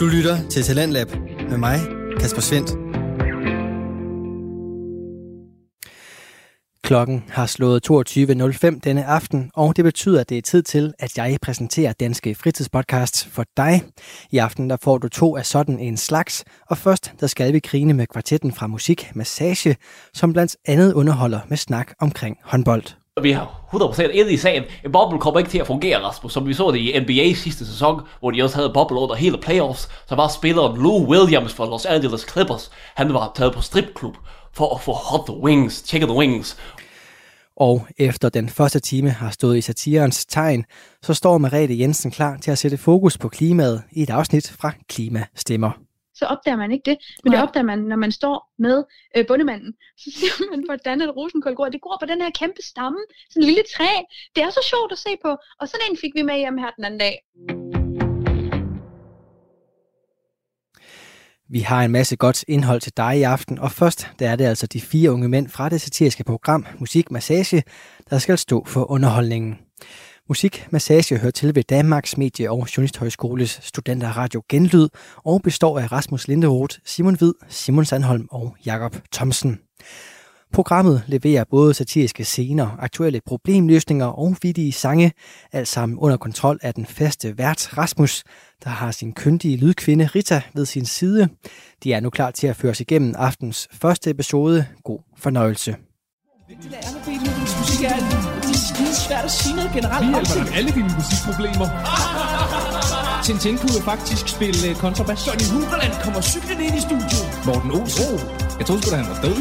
Du lytter til Talentlab med mig, Kasper Svendt. Klokken har slået 22.05 denne aften, og det betyder, at det er tid til, at jeg præsenterer Danske Fritidspodcast for dig. I aften der får du to af sådan en slags, og først der skal vi grine med kvartetten fra Musik Massage, som blandt andet underholder med snak omkring håndbold. Vi har 100% inde i sagen. En boble kommer ikke til at fungere, Rasmus, som vi så det i NBA sidste sæson, hvor de også havde boble under hele playoffs. Så var spilleren Lou Williams fra Los Angeles Clippers. Han var taget på stripklub for at få hot the wings, chicken the wings. Og efter den første time har stået i satirens tegn, så står Merete Jensen klar til at sætte fokus på klimaet i et afsnit fra Klimastemmer så opdager man ikke det. Men det opdager man, når man står med øh, bundemanden. Så ser man, hvordan et rosenkål går. Det går på den her kæmpe stamme. Sådan en lille træ. Det er så sjovt at se på. Og sådan en fik vi med hjem her den anden dag. Vi har en masse godt indhold til dig i aften, og først der er det altså de fire unge mænd fra det satiriske program Musik Massage, der skal stå for underholdningen. Musikmassage hører til ved Danmarks Medie- og Journalisthøjskoles studenterradio Genlyd og består af Rasmus Linderoth, Simon Vid, Simon Sandholm og Jakob Thomsen. Programmet leverer både satiriske scener, aktuelle problemløsninger og vidige sange, alt sammen under kontrol af den faste vært Rasmus, der har sin kyndige lydkvinde Rita ved sin side. De er nu klar til at føre sig igennem aftens første episode. God fornøjelse. Det er, det er skide svært at sige noget generelt Vi hjælper det. dig med alle dine musikproblemer. Tintin kunne jo faktisk spille øh, kontrabas. Johnny Huberland kommer cyklen ind i studiet. Morten Olsen. Jeg troede sgu da, han var død.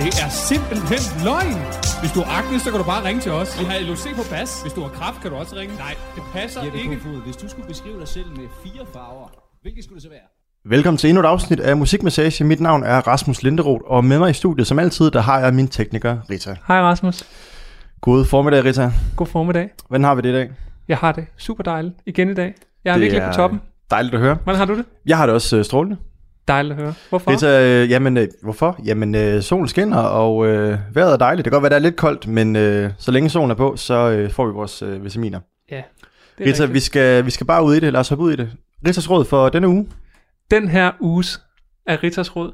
Det er simpelthen løgn. Hvis du har akne, så kan du bare ringe til os. Vi har LOC på bas. Hvis du har kraft, kan du også ringe. Nej, det passer Jeppe ikke. Kofod, hvis du skulle beskrive dig selv med fire farver, hvilke skulle det så være? Velkommen til endnu et afsnit af Musikmassage. Mit navn er Rasmus Linderoth, og med mig i studiet som altid, der har jeg min tekniker Rita. Hej Rasmus. God formiddag, Rita. God formiddag. Hvordan har vi det i dag? Jeg har det super dejligt igen i dag. Jeg er Det virkelig er på toppen. Dejligt at høre. Hvordan har du det? Jeg har det også øh, strålende. Dejligt at høre. Hvorfor? Rita, øh, jamen, øh, hvorfor? Jamen, øh, solen skinner, og øh, vejret er dejligt. Det kan godt være, det er lidt koldt, men øh, så længe solen er på, så øh, får vi vores øh, vitaminer. Ja, det er Rita, rigtigt. vi skal, vi skal bare ud i det. Lad os hoppe ud i det. Ritas råd for denne uge. Den her uges af Ritters Råd,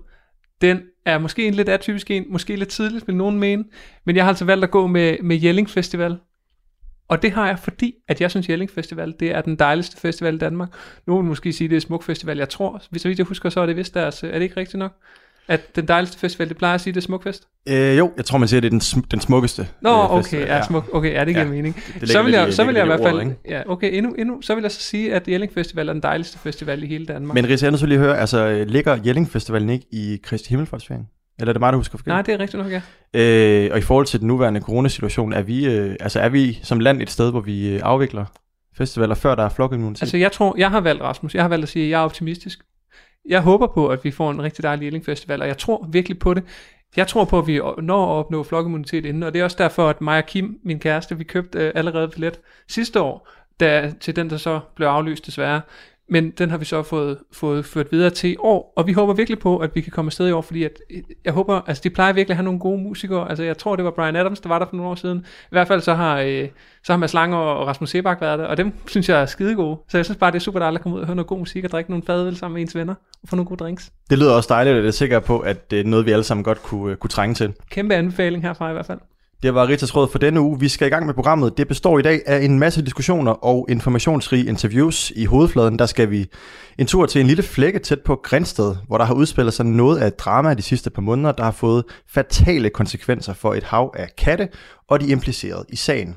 den er måske en lidt atypisk en, måske lidt tidligt, vil nogen mene, men jeg har altså valgt at gå med, med Jelling Festival. Og det har jeg, fordi at jeg synes, Jelling Festival, det er den dejligste festival i Danmark. Nogen vil måske sige, det er Smuk Festival. Jeg tror, hvis så vidt jeg husker, så er det vist deres, er det ikke rigtigt nok? At den dejligste festival, det plejer at sige, det er Smukfest? Øh, jo, jeg tror, man siger, det er den, sm- den smukkeste Nå, øh, okay, festival. ja, smuk. Okay, ja, det giver Ja, mening. det så vil jeg, i- så vil jeg i hvert fald, ordet, ja, okay, endnu, endnu, så vil jeg så sige, at Jelling Festival er den dejligste festival i hele Danmark. Men Rita, jeg til lige høre, altså ligger Jelling Festivalen ikke i Kristi Himmelfartsferien? Eller er det mig, der husker forkert? Nej, det er rigtigt nok, ja. Øh, og i forhold til den nuværende coronasituation, er vi, øh, altså er vi som land et sted, hvor vi øh, afvikler festivaler, før der er flokimmunitet? Altså, jeg tror, jeg har valgt, Rasmus, jeg har valgt at sige, at jeg er optimistisk. Jeg håber på, at vi får en rigtig dejlig Jelling Festival, og jeg tror virkelig på det. Jeg tror på, at vi når at opnå flokimmunitet inden, og det er også derfor, at mig og Kim, min kæreste, vi købte øh, allerede billet sidste år, da, til den, der så blev aflyst desværre. Men den har vi så fået, fået ført videre til i år, og vi håber virkelig på, at vi kan komme afsted i år, fordi at, jeg håber, altså de plejer virkelig at have nogle gode musikere. Altså jeg tror, det var Brian Adams, der var der for nogle år siden. I hvert fald så har, øh, så har Mads Lange og Rasmus Sebak været der, og dem synes jeg er skide gode. Så jeg synes bare, det er super dejligt at komme ud og høre noget god musik og drikke nogle fadøl sammen med ens venner og få nogle gode drinks. Det lyder også dejligt, og jeg er sikker på, at det er noget, vi alle sammen godt kunne, øh, kunne trænge til. Kæmpe anbefaling herfra i hvert fald. Det var Ritas råd for denne uge. Vi skal i gang med programmet. Det består i dag af en masse diskussioner og informationsrige interviews. I hovedfladen der skal vi en tur til en lille flække tæt på Grænsted, hvor der har udspillet sig noget af et drama de sidste par måneder, der har fået fatale konsekvenser for et hav af katte og de implicerede i sagen.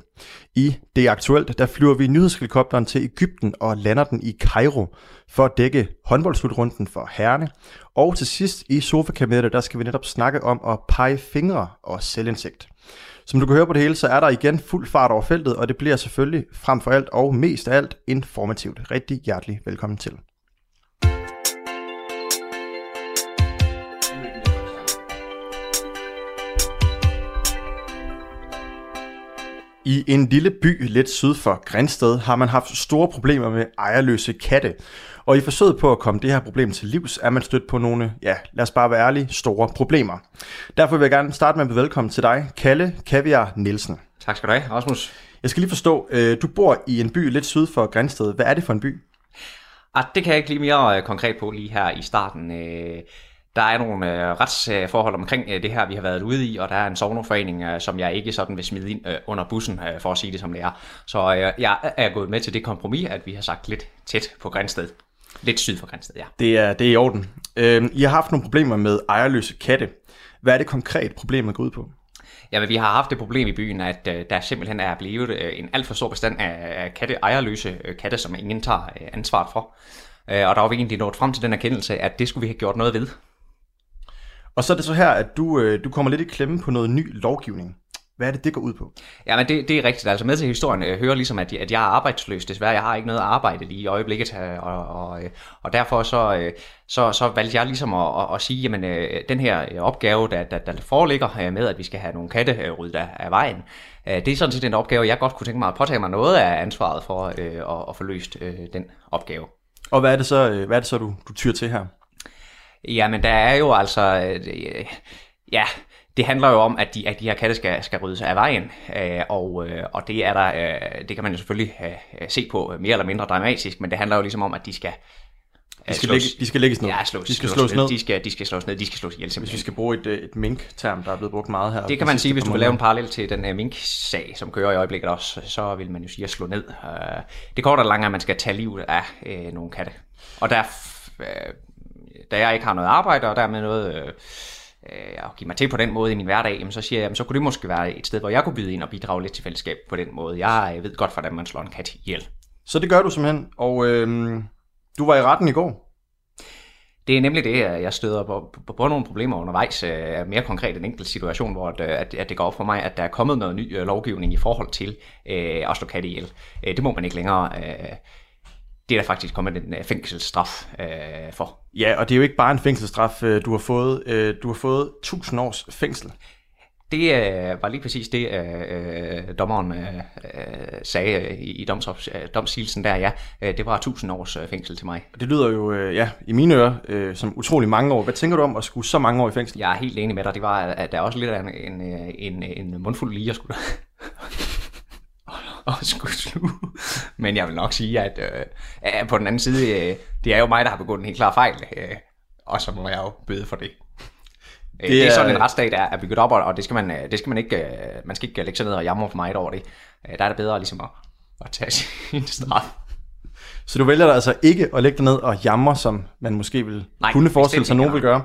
I det aktuelt, der flyver vi nyhedshelikopteren til Ægypten og lander den i Kairo for at dække håndboldslutrunden for herrene. Og til sidst i sofakabinettet, der skal vi netop snakke om at pege fingre og selvindsigt. Som du kan høre på det hele, så er der igen fuld fart over feltet, og det bliver selvfølgelig frem for alt og mest af alt informativt. Rigtig hjertelig velkommen til. I en lille by lidt syd for Grænsted har man haft store problemer med ejerløse katte. Og i forsøget på at komme det her problem til livs, er man stødt på nogle, ja, lad os bare være ærlige, store problemer. Derfor vil jeg gerne starte med at byde velkommen til dig, Kalle Kaviar Nielsen. Tak skal du have, Rasmus. Jeg skal lige forstå, øh, du bor i en by lidt syd for Grænsted. Hvad er det for en by? Ah, det kan jeg ikke lige mere øh, konkret på lige her i starten. Der er nogle øh, retsforhold omkring øh, det her, vi har været ude i, og der er en sovnerforening, øh, som jeg ikke sådan vil smide ind øh, under bussen, øh, for at sige det som det er. Så øh, jeg er gået med til det kompromis, at vi har sagt lidt tæt på Grænsted. Lidt syd for Grænsted, ja. Det er, det er i orden. Øh, I har haft nogle problemer med ejerløse katte. Hvad er det konkret problemet går ud på? Jamen, vi har haft det problem i byen, at øh, der simpelthen er blevet øh, en alt for stor bestand af, af katte, ejerløse øh, katte, som ingen tager øh, ansvaret for. Øh, og der var vi egentlig nået frem til den erkendelse, at det skulle vi have gjort noget ved. Og så er det så her, at du, øh, du kommer lidt i klemme på noget ny lovgivning. Hvad er det, det går ud på? Ja, men det, det er rigtigt. Altså med til historien jeg hører ligesom, at, at jeg er arbejdsløs. Desværre, jeg har ikke noget arbejde lige i øjeblikket, øh, og, og, øh, og derfor så, øh, så, så valgte jeg ligesom at, at, at sige, jamen den her opgave, der, der, der foreligger med, at vi skal have nogle katte ryddet af, af vejen, det er sådan set en opgave, jeg godt kunne tænke mig at påtage mig noget af ansvaret for at, at få løst den opgave. Og hvad er det så, hvad er det så du, du tyr til her? Jamen, der er jo altså... Øh, ja, det handler jo om, at de, at de her katte skal, skal ryddes af vejen, øh, og, øh, og det er der, øh, det kan man jo selvfølgelig øh, se på mere eller mindre dramatisk, men det handler jo ligesom om, at de skal de skal, lægge, de skal lægges ned. Ja, slås, de skal slås, slås ned. De skal, de skal slås ned. De skal slås ihjel. Hvis vi skal bruge et, et mink-term, der er blevet brugt meget her. Det kan man sige, hvis du vil lave en parallel til den uh, mink-sag, som kører i øjeblikket også, så vil man jo sige at slå ned. Uh, det går der langt, at man skal tage livet af uh, nogle katte. Og der uh, da jeg ikke har noget arbejde, og dermed noget øh, øh, at give mig til på den måde i min hverdag, jamen, så siger jeg, jamen, så kunne det måske være et sted, hvor jeg kunne byde ind og bidrage lidt til fællesskab på den måde. Jeg ved godt, hvordan man slår en kat ihjel. Så det gør du simpelthen, og øh, du var i retten i går. Det er nemlig det, jeg støder på, på, på nogle problemer undervejs. Øh, mere konkret en enkelt situation, hvor at, at, at det går op for mig, at der er kommet noget ny øh, lovgivning i forhold til øh, at slå katte ihjel. Øh, det må man ikke længere. Øh, det er der faktisk kommet en uh, fængselsstraf uh, for. Ja, og det er jo ikke bare en fængselsstraf, uh, du har fået. Uh, du har fået 1000 års fængsel. Det uh, var lige præcis det, uh, dommeren uh, sagde i, i doms, uh, domsigelsen der, ja. Det var 1000 års uh, fængsel til mig. Det lyder jo, uh, ja, i mine ører, uh, som utrolig mange år. Hvad tænker du om at skulle så mange år i fængsel? Jeg er helt enig med dig. Det var, at der er også lidt af en, en, en, en mundfuld lige at skulle og skulle sluge. Men jeg vil nok sige, at øh, på den anden side, øh, det er jo mig, der har begået en helt klar fejl, øh, og så må jeg jo bøde for det. Det, øh, det er sådan en retsstat er, er bygget op, og det skal man, øh, det skal man ikke, øh, man skal ikke lægge sig ned og jamre for meget over det. Der er det bedre ligesom at, at tage sin straf. Så du vælger altså ikke at lægge dig ned og jamre, som man måske vil Nej, kunne forestille sig, nogen vil gøre.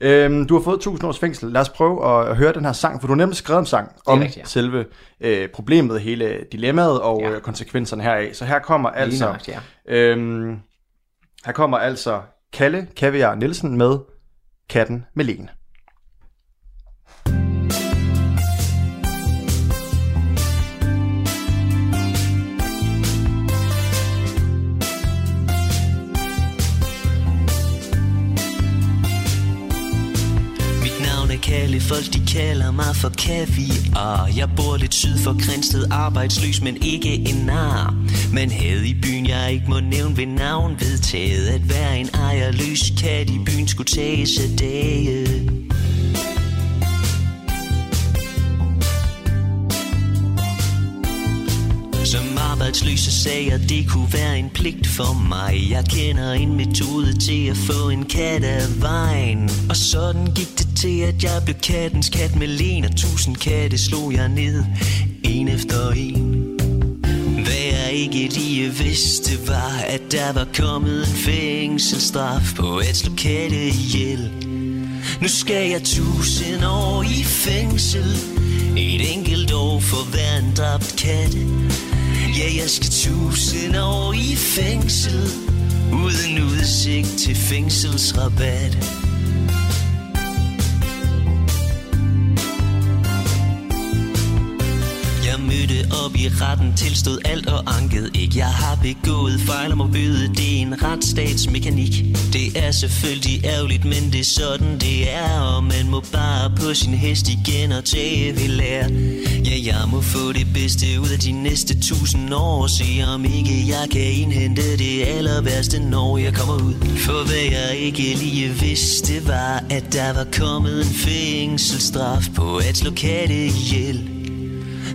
Øhm, du har fået 1000 års fængsel. Lad os prøve at høre den her sang, for du har nemlig skrevet en sang om rigtigt, ja. selve øh, problemet, hele dilemmaet og ja. konsekvenserne heraf. Så her kommer altså, nok, ja. øhm, her kommer altså Kalle Kaviar Nielsen med Katten med Lene. Kalle, folk de kalder mig for kaviar. Jeg bor lidt syd for Grænsted, arbejdsløs, men ikke en nar. Men havde i byen, jeg ikke må nævne ved navn Vedtaget at være en ejerløs kat i byen skulle tages af dage. Som arbejdsløse sagde det kunne være en pligt for mig. Jeg kender en metode til at få en kat af vejen. Og sådan gik det til, at jeg blev kattens kat med len Og tusind katte slog jeg ned, en efter en. Hvad jeg ikke lige vidste var, at der var kommet en fængselsstraf På at slå katte ihjel. Nu skal jeg tusind år i fængsel. Et enkelt år for hver en dræbt kat. Ja, jeg skal tusind år i fængsel. Uden udsigt til fængselsrabat. I retten Tilstod alt og anket ikke. Jeg har begået fejl om må byde, Det er en retsstatsmekanik. Det er selvfølgelig ærgerligt Men det er sådan det er Og man må bare på sin hest igen Og tage ved lære. Ja, jeg må få det bedste ud af de næste tusind år Se om ikke jeg kan indhente det aller værste Når jeg kommer ud. For hvad jeg ikke lige vidste var At der var kommet en fængselsstraf På at slå katte ihjel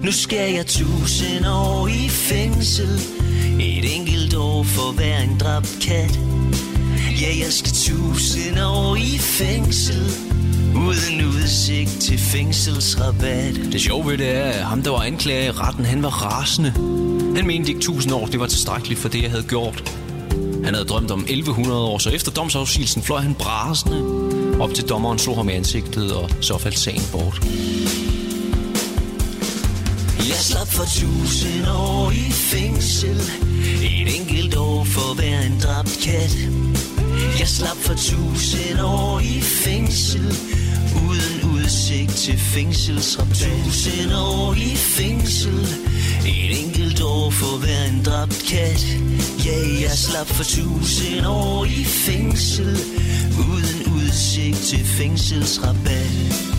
nu skal jeg tusind år i fængsel Et enkelt år for hver en dræbt kat Ja, jeg skal tusind år i fængsel Uden udsigt til fængselsrabat Det sjove ved det er, at ham, der var anklager i retten, han var rasende. Han mente ikke 1000 år, det var tilstrækkeligt for det, jeg havde gjort. Han havde drømt om 1100 år, så efter domsafsigelsen fløj han brasende. Op til dommeren slog ham i ansigtet, og så faldt sagen bort. Jeg slap for tusind år i fængsel. Et enkelt år for hver en dræbt kat. Jeg slap for tusind år i fængsel. Uden udsigt til fængselsrabat Tusind år i fængsel. Et enkelt år for hver en dræbt kat. Ja, jeg slap for tusind år i fængsel. Uden udsigt til fængselsrabat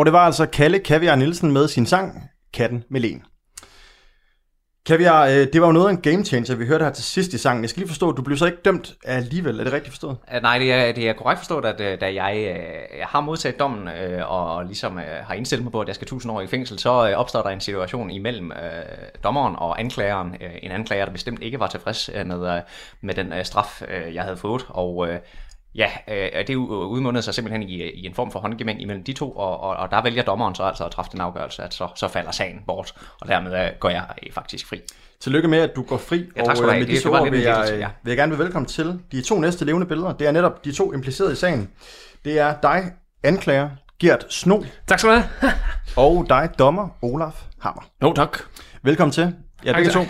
Og det var altså Kalle Kaviar Nielsen med sin sang, Katten med Len. Kaviar, øh, det var jo noget af en game changer, vi hørte her til sidst i sangen. Jeg skal lige forstå, du blev så ikke dømt alligevel. Er det rigtigt forstået? Uh, nej, det er, det er korrekt forstået, at øh, da jeg, øh, jeg har modtaget dommen øh, og ligesom uh, har indstillet mig på, at jeg skal 1000 år i fængsel, så opstår der en situation imellem dommeren og anklageren. En anklager, der bestemt ikke var tilfreds med, med den straf, jeg havde fået. Og Ja, øh, det udmundede sig simpelthen i, i en form for håndgemæng imellem de to, og, og, og der vælger dommeren så altså at træffe den afgørelse, at så, så falder sagen bort, og dermed øh, går jeg øh, faktisk fri. Tillykke med, at du går fri, Ja, tak skal du og have. øh, med Det- disse ord vil jeg, ja. vil jeg gerne vil velkommen til de to næste levende billeder. Det er netop de to implicerede i sagen. Det er dig, anklager Gert Sno, Tak skal du have. og dig, dommer Olaf Hammer. Jo, tak. Velkommen til. Ja, begge to.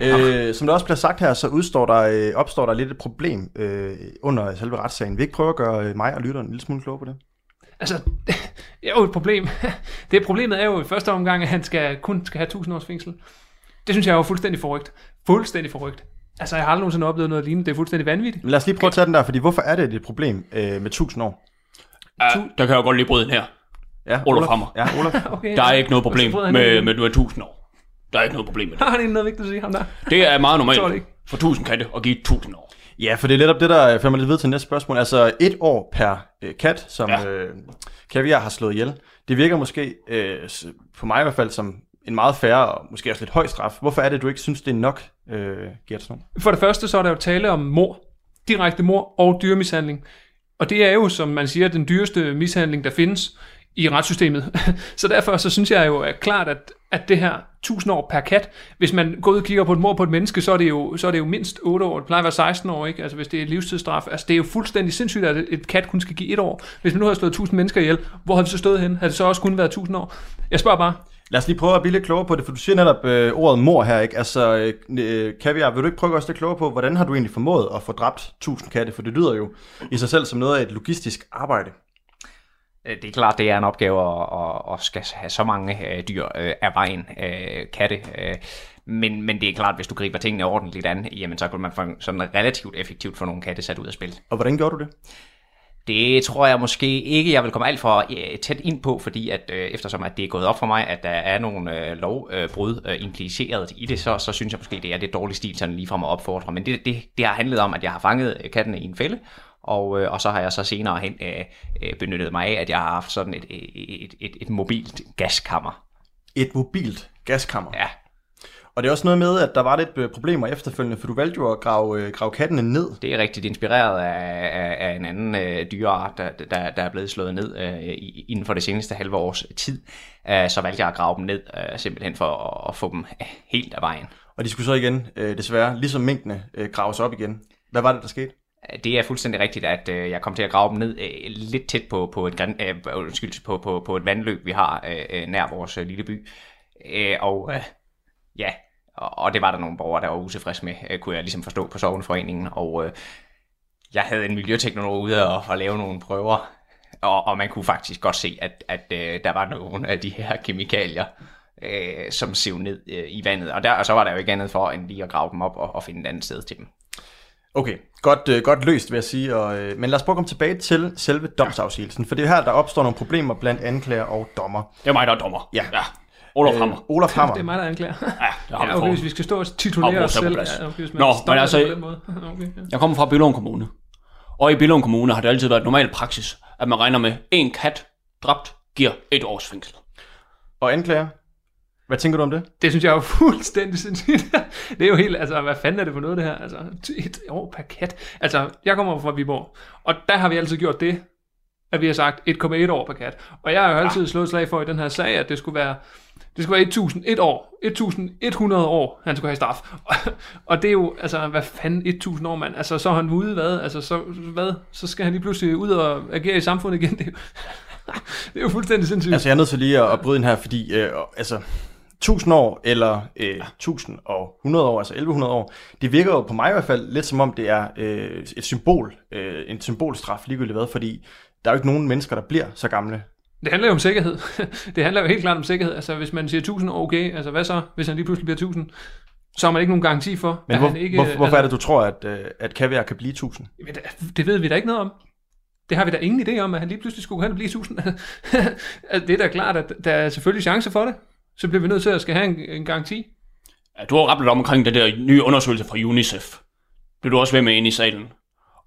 Ja. Øh, som der også bliver sagt her, så udstår der, øh, opstår der lidt et problem øh, under selve retssagen. Vi ikke prøve at gøre øh, mig og lytteren en lille smule klogere på det? Altså, det er jo et problem. Det problemet er jo i første omgang, at han skal, kun skal have 1000 års fængsel. Det synes jeg er jo fuldstændig forrygt. Fuldstændig forrygt. Altså, jeg har aldrig nogensinde oplevet noget lignende. Det er fuldstændig vanvittigt. Men lad os lige prøve at tage den der, fordi hvorfor er det et problem øh, med 1000 år? Uh, der kan jeg godt lige bryde ind her. Ja, Olaf Hammer. Ja, Olaf. Okay, Der er ikke noget problem med, med, du er 1000 år. Der er ikke noget problem med det. Har han ikke noget vigtigt at sige, ham der? Det er meget det normalt ikke. for 1000 katte at give 1000 år. Ja, for det er netop det, der fører mig lidt videre til næste spørgsmål. Altså et år per øh, kat, som ja. Øh, Kaviar har slået ihjel. Det virker måske, øh, på mig i hvert fald, som en meget færre og måske også lidt høj straf. Hvorfor er det, du ikke synes, det er nok, øh, Gert Snow? For det første, så er der jo tale om mor. Direkte mor og dyremishandling. Og det er jo, som man siger, den dyreste mishandling, der findes i retssystemet. så derfor så synes jeg jo at klart, at, at det her 1000 år per kat, hvis man går ud og kigger på et mor på et menneske, så er det jo, så er det jo mindst 8 år. Det plejer at være 16 år, ikke? Altså hvis det er livstidsstraf. Altså det er jo fuldstændig sindssygt, at et kat kun skal give et år. Hvis man nu har slået 1000 mennesker ihjel, hvor har vi så stået hen? Havde det så også kun været 1000 år? Jeg spørger bare. Lad os lige prøve at blive lidt klogere på det, for du siger netop øh, ordet mor her, ikke? Altså, øh, øh, Kaviar, vil du ikke prøve at gøre os lidt klogere på, hvordan har du egentlig formået at få dræbt 1000 katte? For det lyder jo i sig selv som noget af et logistisk arbejde. Øh, Det er klart, det er en opgave at, at, at skal have så mange øh, dyr øh, af vejen, øh, katte. Øh, men, men det er klart, hvis du griber tingene ordentligt an, jamen så kan man få sådan relativt effektivt få nogle katte sat ud af spil. Og hvordan gjorde du det? Det tror jeg måske ikke, jeg vil komme alt for tæt ind på, fordi at øh, eftersom at det er gået op for mig, at der er nogle øh, lovbrud øh, impliceret i det, så, så synes jeg måske, det er det dårlige stil, sådan lige fra mig opfordre. Men det, det, det har handlet om, at jeg har fanget øh, katten i en fælde, og, øh, og så har jeg så senere hen øh, øh, benyttet mig af, at jeg har haft sådan et, et, et, et mobilt gaskammer. Et mobilt gaskammer. Ja, Og det er også noget med, at der var lidt øh, problemer efterfølgende, for du valgte jo at grave, øh, grave kattene ned. det er rigtigt inspireret af, af, af en anden øh, dyreart, der, der, der er blevet slået ned øh, i, inden for det seneste halve års tid. Øh, så valgte jeg at grave dem ned, øh, simpelthen for at, at få dem helt af vejen. Og de skulle så igen, øh, desværre, ligesom minkene, øh, graves op igen. Hvad var det, der skete? Det er fuldstændig rigtigt, at øh, jeg kom til at grave dem ned øh, lidt tæt på, på, et, øh, øh, undskyld, på, på, på et vandløb, vi har øh, øh, nær vores øh, lille by. Øh, og øh, ja, og, og det var der nogle borgere, der var utilfredse med, øh, kunne jeg ligesom forstå på Sovnforeningen. Og øh, jeg havde en miljøteknolog ude og, og lave nogle prøver, og, og man kunne faktisk godt se, at, at øh, der var nogle af de her kemikalier, øh, som sev ned øh, i vandet. Og, der, og så var der jo ikke andet for, end lige at grave dem op og, og finde et andet sted til dem. Okay, godt, øh, godt løst, vil jeg sige. Og, øh, men lad os prøve at komme tilbage til selve domsafsigelsen. For det er her, der opstår nogle problemer blandt anklager og dommer. Det er mig, der er dommer. Ja. ja. Olaf Hammer. Øh, Olaf Hammer. Det er mig, der anklager. Ja, det har vi Ja, okay, hvis vi skal stå og titulere os selv. plads. Ja, okay, Nå, men altså- det på den måde. Okay, ja. Jeg kommer fra Billund Kommune. Og i Billund Kommune har det altid været normal praksis, at man regner med, en kat dræbt giver et års fængsel. Og anklager? Hvad tænker du om det? Det synes jeg er jo fuldstændig sindssygt. Det er jo helt, altså, hvad fanden er det for noget, det her? Altså, et år per kat. Altså, jeg kommer fra Viborg, og der har vi altid gjort det, at vi har sagt 1,1 år per kat. Og jeg har jo altid slået slag for i den her sag, at det skulle være, det skulle være 1001 år. 1100 år, han skulle have straf. Og det er jo, altså, hvad fanden 1000 år, mand? Altså, så er han ude, hvad? Altså, så, hvad? Så skal han lige pludselig ud og agere i samfundet igen. Det er jo, det er jo fuldstændig sindssygt. Altså, jeg er nødt til lige at, at bryde ind her, fordi øh, altså, 1000 år eller øh, 1000 og 100 år, altså 1100 år, det virker jo på mig i hvert fald lidt som om, det er øh, et symbol, øh, en symbolstraf ligegyldigt hvad, fordi der er jo ikke nogen mennesker, der bliver så gamle. Det handler jo om sikkerhed. det handler jo helt klart om sikkerhed. Altså, hvis man siger 1000 år, okay, altså hvad så, hvis han lige pludselig bliver 1000? Så har man ikke nogen garanti for, Men at hvor, han ikke... hvor, hvorfor altså, er det, du tror, at, øh, at kaviar kan blive 1000? Jamen, det, ved vi da ikke noget om. Det har vi da ingen idé om, at han lige pludselig skulle og blive 1000. Altså, det er da klart, at der er selvfølgelig chance for det. Så bliver vi nødt til at skal have en, en garanti. Ja, du har rapplet om omkring den der nye undersøgelse fra UNICEF. Det er du også ved med ind i salen.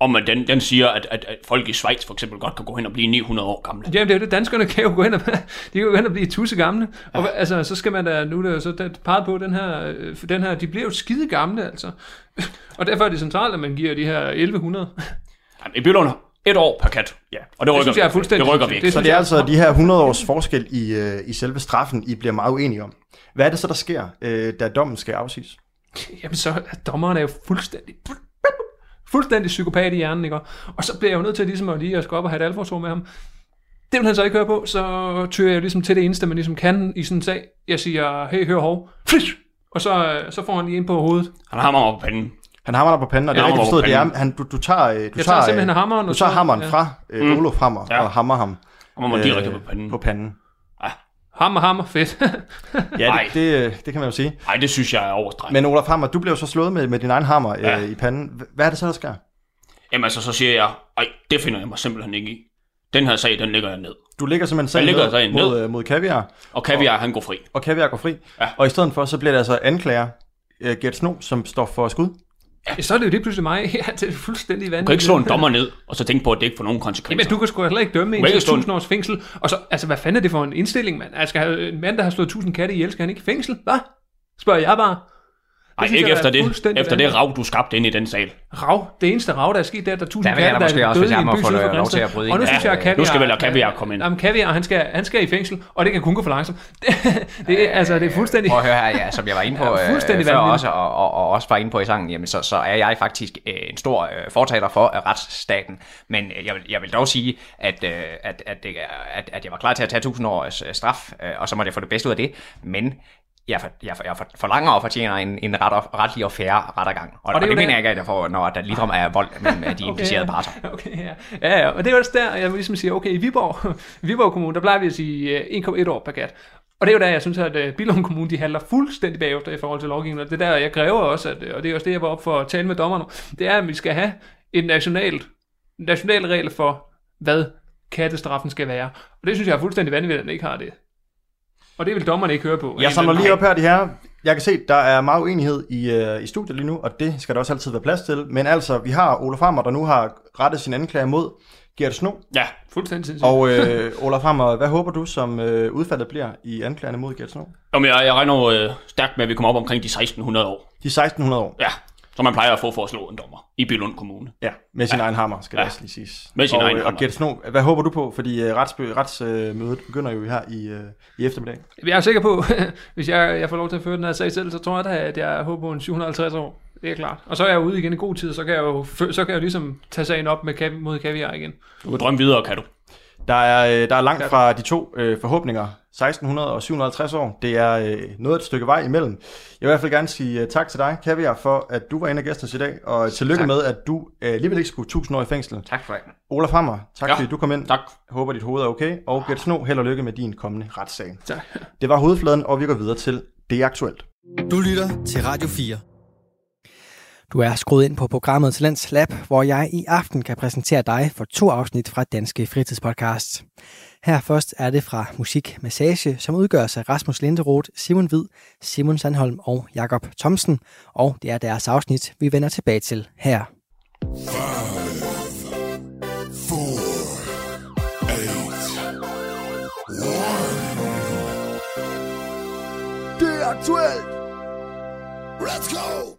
Om at den, den siger, at, at, at folk i Schweiz for eksempel godt kan gå hen og blive 900 år gamle. Jamen, det er det, danskerne kan jo gå hen og, de kan jo gå hen og blive tusse gamle. Og hvad- altså, så skal man da, nu er der så der peget på, den her, øh, den her, de bliver jo skide gamle, altså. Og derfor er det centralt, at man giver de her 1100. Jamen, I Billund et år per kat. Ja. Og det rykker, synes jeg er vi. fuldstændig det rykker ikke. Det Så det er altså de her 100 års forskel i, øh, i selve straffen, I bliver meget uenige om. Hvad er det så, der sker, øh, da dommen skal afsiges? Jamen, så er dommeren er jo fuldstændig, fuldstændig psykopat i hjernen, ikke? Og så bliver jeg jo nødt til ligesom at lige at gå op og have et alforsord med ham. Det vil han så ikke høre på, så tyrer jeg jo ligesom til det eneste, man ligesom kan i sådan en sag. Jeg siger, hey, hør hov, og så, så får han lige ind på hovedet. Han hammer mig på panden. Han hammer dig på panden, og det er rigtigt forstået, det er, han, du, du tager, øh, du Jeg tager simpelthen øh, hammeren, du og tager så- hammeren ja. fra øh, Mm. Olof Hammer Ja. og hammer ham Hammer mig direkte på panden. på panden. Hammer, hammer, fedt. Ja, det, det, øh, det kan man jo sige. Nej, det synes jeg er overstrengt. Men Olaf Hammer, du blev så slået med, med din egen hammer øh, Ja. i panden. Hvad er det så, der sker? Jamen altså, så siger jeg, ej, det finder jeg mig simpelthen ikke i. Den her sag, den ligger jeg ned. Du ligger simpelthen sagen ligger ned sagen mod, ned. øh, mod kaviar, Og Kaviar, han går fri. og kaviar går fri. Ja. Og i stedet for, så bliver det altså anklager, øh, Gert Sno, som står for skud. Ja, så er det jo lige pludselig mig. Ja, det er fuldstændig vanvittigt. Du kan ikke slå en dommer ned, og så tænke på, at det ikke får nogen konsekvenser. Jamen, du kan sgu heller ikke dømme en til ikke slå en- 1000 års fængsel. Og så, altså, hvad fanden er det for en indstilling, mand? Altså, en mand, der har slået 1000 katte ihjel, skal han ikke i fængsel? Hvad? Spørger jeg bare. Nej, ikke jeg er efter det. Efter det rav, du skabte ind i den sal. Rav. Det eneste rav, der er sket, det er, at der er 1000 Der katte, måske der er døde i en må by syd for lov til at bryde Og nu ind. synes Ja, jeg, at kaviar... nu skal vel Kaviar komme ind. Jamen, kaviar, han skal, han skal i fængsel, og det kan kun gå for langsomt. Det, det, er, altså, det er fuldstændig... Prøv at høre her, ja, som jeg var inde på Ja, øh, fuldstændig før vanvittigt. også, og, og, og også var inde på i sangen, jamen, så, så er jeg faktisk øh, en stor øh, fortaler for øh, retsstaten. Men øh, jeg vil, jeg vil dog sige, at, øh, at, at, det, at, at jeg var klar til at tage 1000 års øh, straf, øh, og så måtte jeg få det bedste ud af det. Men jeg, for, jeg, for, jeg for, forlanger og fortjener en, en ret, retlig og færre rettergang. Og, og, det og det mener jeg ikke, at jeg får, når der ligefrem er vold mellem øh, de implicerede ja. parter. Okay, ja. ja, ja. Og det er jo også der, jeg vil ligesom sige, okay, i Viborg, Viborg Kommune, der plejer vi at sige øh, 1,1 år per kat. Og det er jo der, jeg synes, at uh, Billund Kommune, de handler fuldstændig bagefter i forhold til lovgivningen. Og det er der, jeg kræver også, at, øh, og det er også det, jeg var op for at tale med dommerne, det er, at vi skal have en national, national regel for, hvad kattestraffen skal være. Og det synes jeg er fuldstændig vanvittigt, at den ikke har det. Og det vil dommerne ikke høre på. Jeg samler lige op her, de her. Jeg kan se, der er meget uenighed i, øh, i studiet lige nu, og det skal der også altid være plads til. Men altså, vi har Olaf Hammer, der nu har rettet sin anklage mod Gert Sno. Ja, Fuldstændig sindssygt. Og øh, Olaf Hammer, hvad håber du, som øh, udfaldet bliver i anklagerne mod Gert Sno? Jamen, jeg, jeg regner jo øh, stærkt med, at vi kommer op omkring de 1600 år. De 1600 år. Ja, som man plejer at få for at slå en dommer i Billund Kommune. Ja, med sin ja. Egen hammer, skal ja. Det også lige siges. Med sin og, egen øh, Og hammer. Gert Sno, hvad håber du på? Fordi øh, retsmødet rets, øh, mødet begynder jo her i, øh, i eftermiddag. Jeg er sikker på, hvis jeg, jeg får lov til at føre den her sag selv, så tror jeg da, at jeg håber på en 750 år. Det er klart. Og så er jeg ude igen i god tid, så kan jeg jo, så kan jeg jo ligesom tage sagen op med kav- mod kaviar igen. Du kan drømme videre, kan du. Der er, øh, der er langt fra de to øh, forhåbninger, 1600 og 750 år. Det er øh, noget et stykke vej imellem. Jeg vil i hvert fald gerne sige øh, tak til dig, Kaviar, for at du var en af gæsterne i dag, og tillykke Tak. med, at du øh, alligevel ikke skulle 1000 år i fængsel. Tak for det. Olaf Hammer, tak Ja, fordi du kom ind. tak. Jeg håber, dit hoved er okay. Og Gert Sno, held og lykke med din kommende retssag. Tak. Det var hovedfladen, og vi går videre til Det Aktuelt. Du lytter til Radio 4. Du er skruet ind på programmet Talents Lab, hvor jeg i aften kan præsentere dig for to afsnit fra Danske Fritidspodcasts. Her først er det fra Musik Massage, som udgøres af Rasmus Linderoth, Simon Hvid, Simon Sandholm og Jakob Thomsen, og det er deres afsnit, vi vender tilbage til her. Det er aktuelt! Let's go!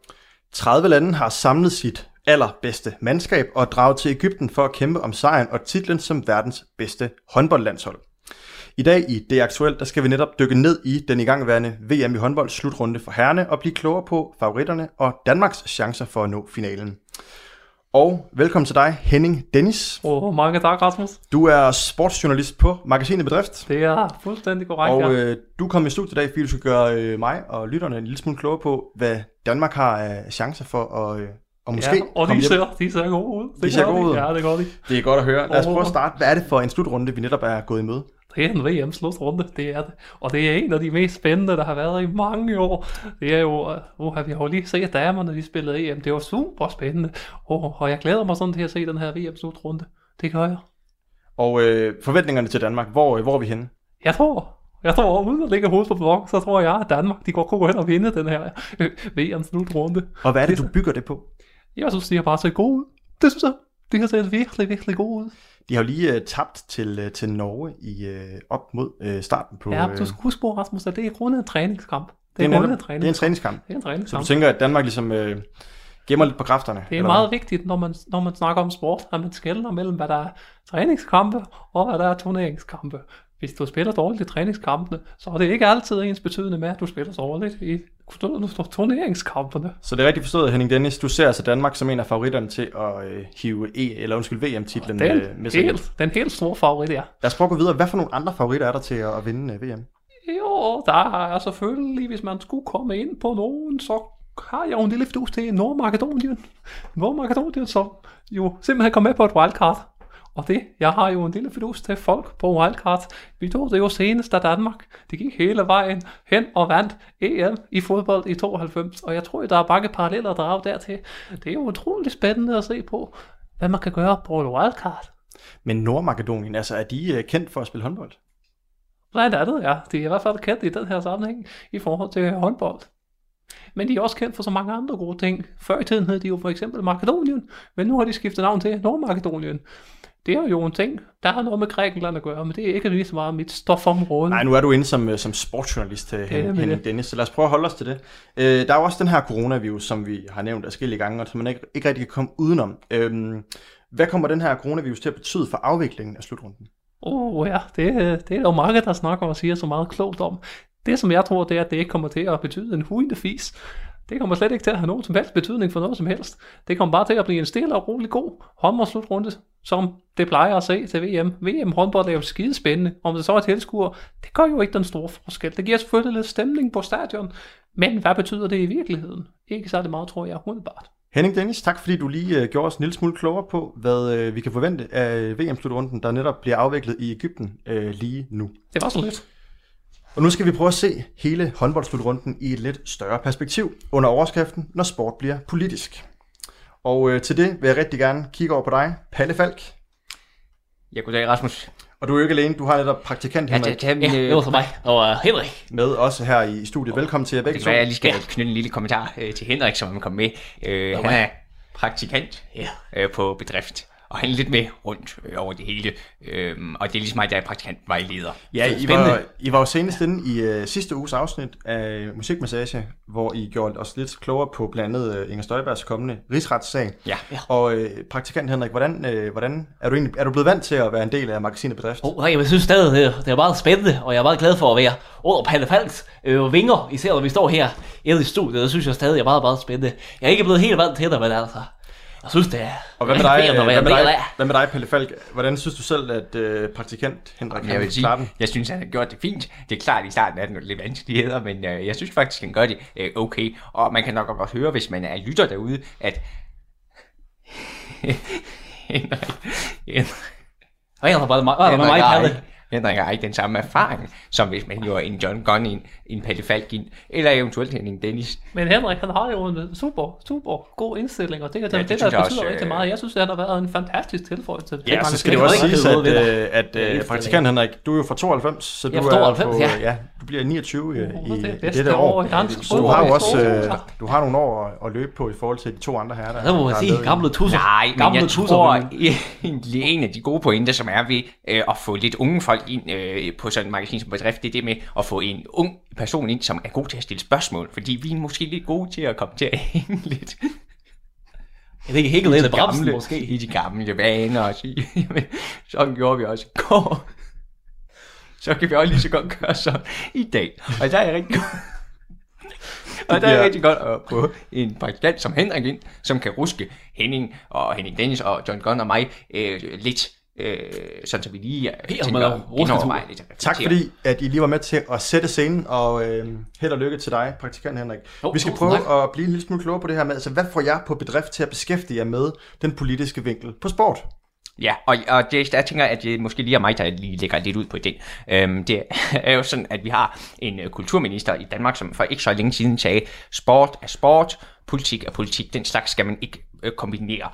30 lande har samlet sit allerbedste mandskab og draget til Ægypten for at kæmpe om sejren og titlen som verdens bedste håndboldlandshold. I dag i Det Aktuelt, der skal vi netop dykke ned i den igangværende VM i håndbold slutrunde for herrene og blive klogere på favoritterne og Danmarks chancer for at nå finalen. Og velkommen til dig, Henning Dennis. Oh, mange tak, Rasmus. Du er sportsjournalist på Magasinet Bedrift. Det er fuldstændig korrekt, Og ja. øh, du kom i studiet i dag, fordi du skal gøre øh, mig og lytterne en lille smule klogere på, hvad Danmark har af chancer for at, øh, og måske ja, og de ser, de ser gode ud. De ser gode ud. Ja, det gør de. Det er godt at høre. Lad os prøve at starte. Hvad er det for en slutrunde, vi netop er gået i møde? Det er en VM-slutrunde, det er det. Og det er en af de mest spændende, der har været i mange år. Det er jo, uh, vi har jo lige set damerne, de spillede EM. Det var super spændende. Og, og jeg glæder mig sådan til at se den her VM-slutrunde. Det gør jeg. Og øh, forventningerne til Danmark, hvor, øh, hvor er vi henne? Jeg tror, jeg tror, uden at lægge hovedet på blok, så tror jeg, at Danmark, de går kunne gå hen og vinde den her øh, VM-slutrunde. Og hvad er det, du bygger det på? Jeg synes, de har bare set gode ud. Det synes jeg. De har set virkelig, virkelig gode ud. De har jo lige øh, tabt til, øh, til Norge i øh, op mod øh, starten på... Ja, øh, du skal huske på, Rasmus, at det er grundet en træningskamp. det, er grundet netop, det er en træningskamp. Det er en Så træningskamp. du tænker, at Danmark ligesom øh, gemmer lidt på kræfterne? Det er meget vigtigt, når man, når man snakker om sport, at man skældner mellem, hvad der er træningskampe og hvad der er turneringskampe. Hvis du spiller dårligt i træningskampene, så er det ikke altid ens betydende med, at du spiller dårligt i turneringskampene. Så det er rigtigt forstået, Henning Dennis. Du ser altså Danmark som en af favoritterne til at øh, hive e, eller undskyld, VM-titlen Den, øh, med sig helt, den helt store favorit, ja. Lad os prøve at gå videre. Hvad for nogle andre favoritter er der til at, at vinde øh, VM? Jo, der er selvfølgelig, hvis man skulle komme ind på nogen, så har jeg jo en lille fidus til Nordmakedonien. Nordmakedonien, som jo simpelthen kom med på et wildcard. Og det, jeg har jo en lille fidus til folk på wildcard. Vi tog det jo senest af Danmark. Det gik hele vejen hen og vandt EM i fodbold i 92. Og jeg tror, der er mange paralleller at drage dertil. Det er jo utroligt spændende at se på, hvad man kan gøre på et wildcard. Men Nordmakedonien, altså er de øh, kendt for at spille håndbold? Blandt andet, ja. Det er i hvert fald kendt i den her sammenhæng i forhold til håndbold. Men de er også kendt for så mange andre gode ting. Før i tiden hed de jo for eksempel Makedonien, men nu har de skiftet navn til Nordmakedonien. Det er jo en ting, der har noget med Grækenland at gøre, men det er ikke lige så meget mit stofområde. Nej, nu er du inde som, øh, som sportsjournalist, øh, Henning, Henning. Dennis, så lad os prøve at holde os til det. Øh, der er jo også den her coronavirus, som vi har nævnt forskellige gange, og som man ikke, ikke rigtig kan komme udenom. Øhm, hvad kommer den her coronavirus til at betyde for afviklingen af slutrunden? Åh oh, ja, det, det er jo mange, der snakker og siger så meget klogt om. Det som jeg tror, det er, at det ikke kommer til at betyde en hujende fis. Det kommer slet ikke til at have nogen som helst betydning for noget som helst. Det kommer bare til at blive en stille og rolig god håndboldslutrunde, som det plejer at se til VM. VM håndbold er jo skidespændende. Om det så er tilskuer, det gør jo ikke den store forskel. Det giver selvfølgelig lidt stemning på stadion, men hvad betyder det i virkeligheden? Ikke særlig meget, tror jeg, umiddelbart. Henning Dennis, tak fordi du lige øh, gjorde os en lille smule klogere på, hvad øh, vi kan forvente af VM-slutrunden, der netop bliver afviklet i Ægypten øh, lige nu. Det var så lidt. Og nu skal vi prøve at se hele håndboldslutrunden i et lidt større perspektiv under overskriften, når sport bliver politisk. Og øh, til det vil jeg rigtig gerne kigge over på dig, Palle Falk. Ja, goddag Rasmus. Og du er jo ikke alene, du har netop praktikant Ja, Henrik det, det, Ja, det var så mig. Og uh, Henrik. med også her i studiet. Velkommen til jer begge Det to. være, jeg lige skal Ja. knytte en lille kommentar øh, til Henrik, som kommet med. Øh, han er praktikant Ja. øh, på bedrift, og han lidt med rundt øh, over det hele. Øhm, og det er ligesom mig, der er praktikantvejleder. Ja, I var, I var jo senest inde i uh, sidste uges afsnit af Musikmassage, hvor I gjorde os lidt klogere på blandt andet uh, Inger Støjbergs kommende rigsretssag. Ja. Og uh, praktikant Henrik, hvordan, uh, hvordan er, du egentlig, er du blevet vant til at være en del af magasinet Bedrift? Oh, nej, jeg synes stadig, det er, det er meget spændende, og jeg er meget glad for at være under Palle Falks øh, vinger, især når vi står her i studiet. Det synes jeg stadig er meget, meget spændende. Jeg er ikke blevet helt vant til det, men altså, jeg synes, det er Og hvad med dig, hvad med dig, hvad med dig Pelle Falk? Hvordan synes du selv, at uh, praktikant Henrik Jeg vil sige, den? jeg synes, han har gjort det fint. Det er klart, i starten er det nogle lidt vanskeligheder, men øh, jeg synes faktisk, han gør det øh, okay. Og man kan nok godt høre, hvis man er lytter derude, at... Henrik, Henrik, Henrik Palle. ikke- Henrik har ikke den samme erfaring, som hvis man gjorde en John Gunn, en Palle Falkin, eller eventuelt en Dennis. Men Henrik, han har jo en super, super god indstilling, og det, det, Ja, ja, det det, der betyder også, rigtig øh, meget. Jeg synes, det har været en fantastisk tilføjelse til Ja, så skal det jo også siges, at, øh, at øh, praktikant Henrik, du er jo fra 92, så du er fra 92, er på, ja. ja. du bliver 29 i, i, det er dette år. år i dansk Så du har jo også du har nogle år at, at løbe på i forhold til de to andre herrer. Der, Der må man der er sige, gamle tusser. Nej, men gamle jeg tusser, tror egentlig en af de gode pointer, som er ved at få lidt unge folk ind på sådan et magasin som bedrift, det er det med at få en ung person ind, som er god til at stille spørgsmål, fordi vi er måske lidt gode til at komme til at hænge lidt Jeg tænker helt ind i de bremsen gamle, måske. i de gamle vaner og sige, jamen, sådan gjorde vi også i går. Så kan vi også lige så godt gøre sådan i dag. Og der er jeg rigtig godt. Og der er bliver- rigtig godt at få en praktikant som Henrik ind, som kan ruske Henning og Henning Dennis og John Gunn og mig øh, lidt, øh, sådan så vi lige øh, Helt tænker, genovervejer lidt. Tak fordi, at I lige var med til at sætte scenen, og øh, held og lykke til dig, praktikant Henrik. Jo, Vi skal prøve tak. at blive en lille smule klogere på det her med, altså hvad får jeg på bedrift til at beskæftige jer med den politiske vinkel på sport? Ja, og, og det, jeg tænker, at det måske lige er mig, der lige lægger lidt ud på den. Øhm, det er jo sådan, at vi har en øh, kulturminister i Danmark, som for ikke så længe siden sagde, sport er sport, politik er politik, den slags skal man ikke øh, kombinere.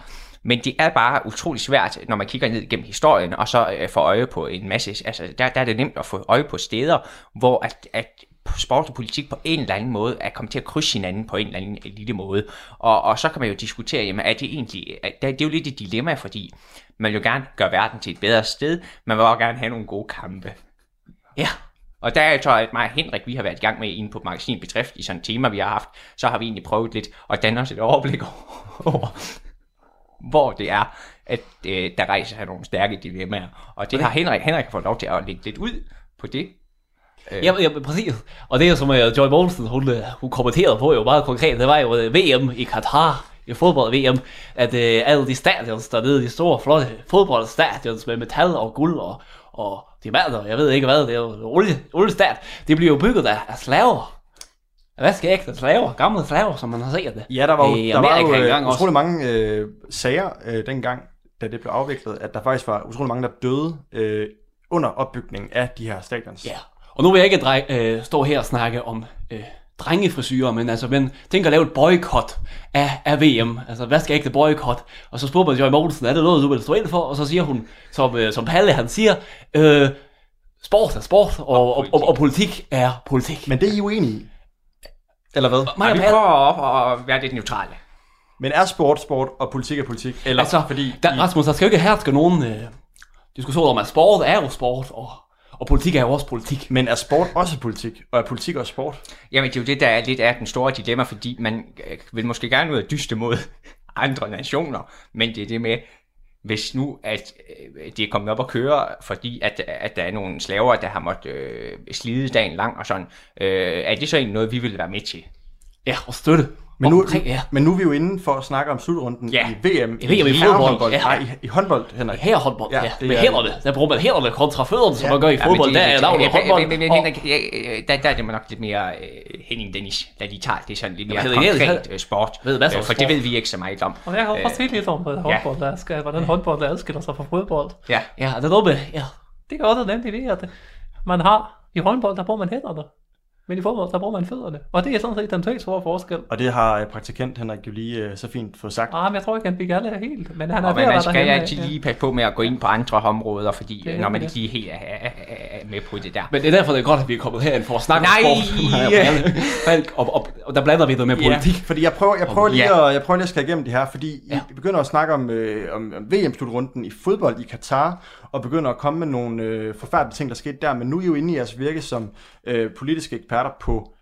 Men det er bare utrolig svært, når man kigger ned gennem historien, og så øh, får øje på en masse, altså der, der er det nemt at få øje på steder, hvor at, at sport og politik på en eller anden måde er kommet til at krydse hinanden på en eller anden lille måde. Og, og så kan man jo diskutere, jamen er det egentlig, er, det er jo lidt et dilemma, fordi man vil jo gerne gøre verden til et bedre sted, man vil også gerne have nogle gode kampe. Ja, og der tror jeg, at mig og Henrik, vi har været i gang med inde på magasin Bedrift i sådan et tema, vi har haft, så har vi egentlig prøvet lidt at danne os et overblik over, hvor det er, at øh, der rejser sig nogle stærke dilemmaer. Og det har Henrik, Henrik fået lov til at lægge lidt ud på det. Øh, Ja, ja, præcis. Og det, som uh, Joy Mogensen, hun, uh, hun kommenterede på jo meget konkret, det var jo uh, VM i Katar, i fodbold-VM, at uh, alle de stadions dernede, de store, flotte fodboldstadions med metal og guld og, og diamanter, jeg ved ikke hvad, det er jo olie, oliestat, det bliver jo bygget af, af slaver. Hvad skal ægte slaver? Gamle slaver, som man har set det. Ja, der var jo, I der var jo øh, utrolig mange øh, sager øh, dengang, da det blev afviklet, at der faktisk var utrolig mange, der døde øh, under opbygningen af de her stadions. Ja, og nu vil jeg ikke drej, øh, stå her og snakke om øh, drengefrisyrer, men altså, men tænk at lave et boykot af, af VM. Altså, hvad skal ikke det boykot? Og så spurgte man Joy Mogensen, er det noget, du vil stå ind for? Og så siger hun, som, øh, som Palle han siger, øh, sport er sport, og, og, og, og politik er politik. Men det er I uenige i? Eller hvad? Og og vi prøver op at være lidt neutrale. Men er sport sport, og politik er politik? Eller altså, fordi der, I, Rasmus, der skal jo ikke herske nogen øh, diskussion om, at sport er jo sport, og, og politik er jo også politik. Men er sport også politik? Og er politik også sport? Jamen, det er jo det, der er lidt af den store dilemma, fordi man øh, vil måske gerne ud af dyste mod andre nationer, men det er det med, hvis nu at øh, det er kommet op at køre, fordi at, at der er nogle slaver, der har måttet øh, slide dagen lang og sådan, øh, er det så egentlig noget, vi vil være med til? Ja, og støtte. Men nu, Omkring, ja. men nu er vi jo inde for at snakke om slutrunden Ja. i VM. I VM i herrehåndbold. fodbold, ja. Nej, i, i håndbold, Henrik. Her håndbold, ja, Ja, ja det med er- hænderne. Der bruger man hænderne kontra fødderne, som man gør i Ja, fodbold. men Der det- er men- håndbold. men- men- Henrik, ja, øh, der, der er det nok lidt mere øh, Henning Dennis, da de tager det er sådan lidt mere konkret øh, sport, ved øh, for det ved vi ikke så meget om. Og jeg Øh, også sige lidt om, hvad håndbold der skal, hvordan håndbold adskiller sig fra fodbold. Ja, Ja, det er noget med, ja. Det kan også nemlig ved, at man har, i håndbold, der bruger man hænderne. Men i fodbold, der bruger man fødderne. Og det er sådan set den helt store forskel. Og det har praktikant Henrik jo lige øh, så fint fået sagt. Ah, men jeg tror ikke, han fik alle helt. Men han er Og ved man skal af, altid lige passe på med at gå ind på andre områder, fordi Det når man ikke lige helt er, med på det der. Men det er derfor, det er godt, at vi er kommet herind for at snakke Nej! om sport. Og, og, og, der blander vi noget med politik. Ja, fordi jeg prøver, jeg prøver, lige, at, jeg prøver lige at skære igennem det her, fordi ja. Ja. I begynder at snakke om, øh, om, om VM-slutrunden i fodbold i Katar, og begynder at komme med nogle øh, forfærdelige ting, der skete der, men nu er I jo inde i jeres virke som øh, politiske eksperter på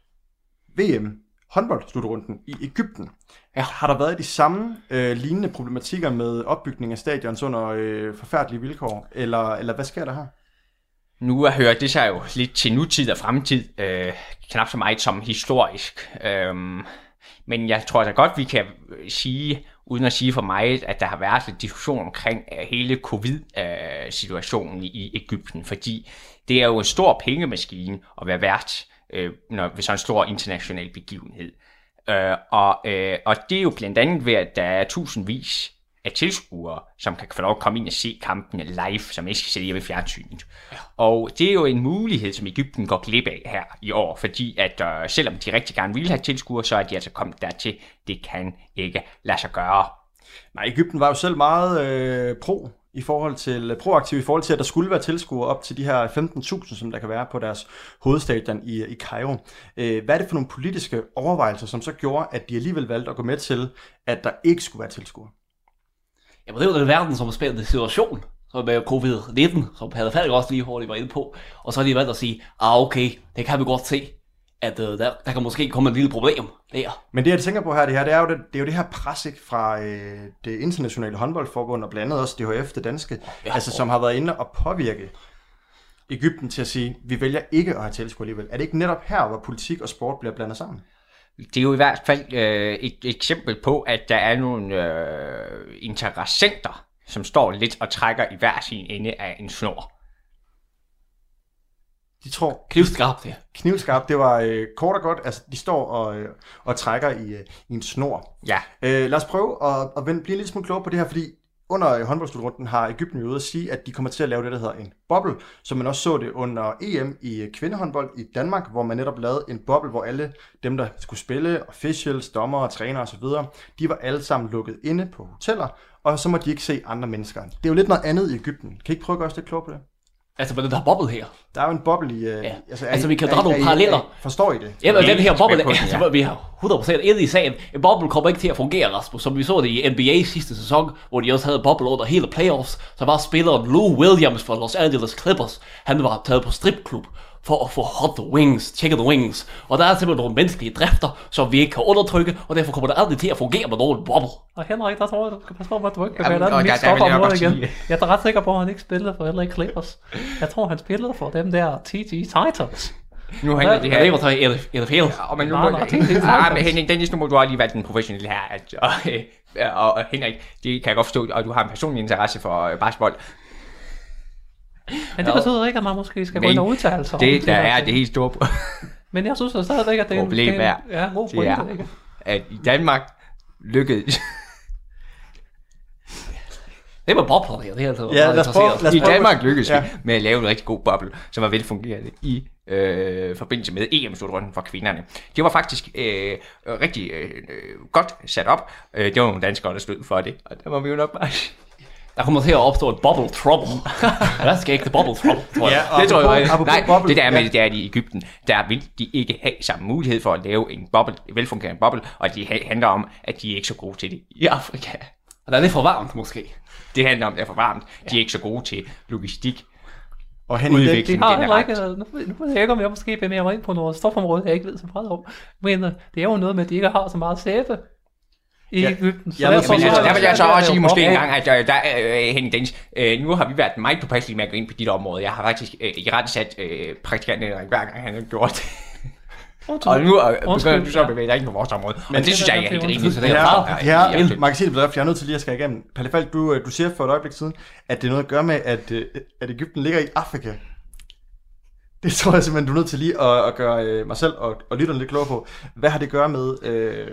VM håndboldslutrunden i Ægypten. Ja. Har der været de samme øh, lignende problematikker med opbygning af stadions under øh, forfærdelige vilkår, eller, eller hvad sker der her? Nu hører det sig jo lidt til nutid og fremtid, øh, knap så meget som historisk. Øhm, men jeg tror da godt, vi kan øh, sige, uden at sige for mig, at der har været lidt diskussion omkring øh, hele covid-situationen i, i Ægypten, fordi det er jo en stor pengemaskine at være vært øh, når, ved sådan en stor international begivenhed. Øh, og, øh, og det er jo blandt andet ved, at der er tusindvis af tilskuere, som kan få lov at komme ind og se kampene live, som ikke skal se hjemme i fjernsynet. Ja. Og det er jo en mulighed, som Ægypten går glip af her i år, fordi at øh, selvom de rigtig gerne vil have tilskuere, så er de altså kommet dertil. Det kan ikke lade sig gøre. Nej, Ægypten var jo selv meget øh, pro i forhold til proaktiv i forhold til, at der skulle være tilskuere op til de her 15.000, som der kan være på deres hovedstadion i, i Cairo. Øh, hvad er det for nogle politiske overvejelser, som så gjorde, at de alligevel valgte at gå med til, at der ikke skulle være tilskuere? Jamen, det er jo den verdensomspændende situation, som med covid-19, som Palle Falk også lige hurtigt var inde på. Og så har de valgt at sige, ah okay, det kan vi godt se, at uh, der, der kan måske komme et lille problem der. Men det, jeg tænker på her, det, her, det, er, jo det, det er jo det her pres ikke, fra øh, det internationale håndboldforbund, og blandt andet også DHF, det danske, ja, altså, som har været inde og påvirke Ægypten til at sige, vi vælger ikke at have tilskuere alligevel. Er det ikke netop her, hvor politik og sport bliver blandet sammen? Det er jo i hvert fald øh, et eksempel på, at der er nogle øh, interessenter, som står lidt og trækker i hver sin ende af en snor. De tror... Knivskarpt, ja. Knivskarpt, det var øh, kort og godt. Altså, de står og, øh, og trækker i, øh, i en snor. Ja. Øh, lad os prøve at, at vende, blive lidt smule klogere på det her, fordi under håndboldslutrunden har Ægypten jo ude at sige, at de kommer til at lave det, der hedder en boble, som man også så det under EM i kvindehåndbold i Danmark, hvor man netop lavede en boble, hvor alle dem, der skulle spille, officials, dommer, trænere osv., de var alle sammen lukket inde på hoteller, og så må de ikke se andre mennesker. Det er jo lidt noget andet i Ægypten. Kan I ikke prøve at gøre os lidt klogere på det? Altså, den der boble her. Der er jo en boble i... Uh, ja. altså, altså, vi kan drage nogle paralleller. Forstår I det? Ja, men den her boble, altså, vi har 100% inde i sagen. En boble kommer ikke til at fungere, Rasmus, som vi så det i NBA sidste sæson, hvor de også havde boble under hele playoffs. Så var spilleren Lou Williams fra Los Angeles Clippers, han var taget på stripklub for at få hot wings, chicken wings. Og der er simpelthen nogle menneskelige drifter, som vi ikke kan undertrykke, og derfor kommer det aldrig til at fungere med nogen boble. Og Henrik, der tror jeg, du skal passe på, at du ikke bevæger dig den stofområde igen. Jeg er ret sikker på, at han ikke spillede for LA Clippers. Jeg tror, han spillede for dem der TG Titans. Nu handler det her... Det var i NFL. Ja, men nu må... Nej, men Henrik, Dennis, nu må du lige være den professionelle her. At, og, og, og, Henrik, det kan jeg godt forstå, og du har en personlig interesse for basketball. Men det betyder ikke, at man måske skal gå ind og udtale sig det, om det. der er det helt store Men jeg synes at stadigvæk, at det er en, problem er, ja, god det er, at i Danmark lykkedes det var bobler, det, det er altså ja, lad os prøve, lad os I Danmark lykkedes ja. vi med at lave en rigtig god boble, som var velfungerende i øh, forbindelse med EM-slutrunden for kvinderne. Det var faktisk øh, rigtig øh, godt sat op. Øh, det var nogle danskere, der stod for det, og der må vi jo nok bare der kommer til at opstå et bubble trouble. der skal ikke det bubble trouble, tror jeg. Ja, det tror jeg Nej, bubble, det der med, ja. det er de i Ægypten, der vil de ikke have samme mulighed for at lave en bubble, en velfungerende bubble, og det handler om, at de er ikke så gode til det i Afrika. Og der er lidt for varmt, måske. Det handler om, at det er for varmt. De er ikke så gode til logistik. Og han udvikling det, har generelt. Ikke, nu, nu ved jeg ikke, om jeg måske bevæger mig ind på noget stofområde, jeg ikke ved så meget om. Men øh, det er jo noget med, at de ikke har så meget sæbe i ja. Ægypten. Så ja, men, men, altså, der vil jeg så også sige måske en gang, at der, der uh, Henning Dennis, uh, nu har vi været meget påpasselige med at gå ind på dit område. Jeg har faktisk uh, i rette sat uh, praktikanten hver gang han har gjort det. Og nu er begynder du så at bevæge dig ikke på vores område. Men det, det synes jeg ikke er helt rimeligt. Så det er ja, ja, magasinet jeg er nødt til lige at skære igennem. Palle Falk, du, du siger for et øjeblik siden, at det er noget at gøre med, at, at Ægypten ligger i Afrika. Det tror jeg simpelthen, du er nødt til lige at, at gøre mig selv og, og lytterne lidt klogere på. Hvad har det at gøre med, øh,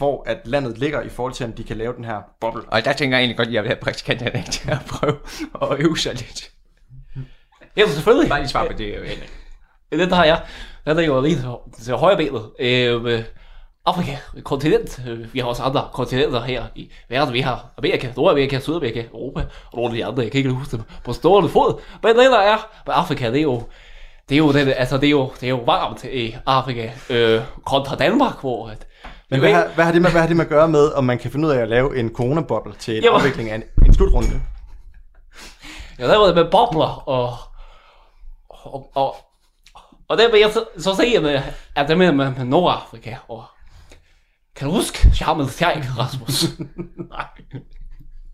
hvor at landet ligger i forhold til, om de kan lave den her boble. Og der tænker jeg egentlig godt, at jeg vil have praktikanterne til at prøve at øve sig lidt. Ja, selvfølgelig. Bare lige svar på det, Henrik. Det har jeg. Den er jo lige til, højre benet. Øh, Afrika, kontinent. Vi har også andre kontinenter her i verden. Vi har Amerika, Nordamerika, Sydamerika, Europa og nogle af de andre. Jeg kan ikke huske dem på stående fod. Men det der er med Afrika, det er jo det er jo, det, altså det er jo, det er jo varmt i Afrika øh, kontra Danmark, hvor at men hvad har, hvad, har det med, hvad har det med at gøre med, om man kan finde ud af at lave en coronaboble til en Jamen. afvikling af en, en slutrunde? Jeg lavede det med bobler, og, og, og, og der vil jeg så, så se, med, at det med, med, med Nordafrika, og kan du huske Charmel Sheikh, Rasmus? Nej.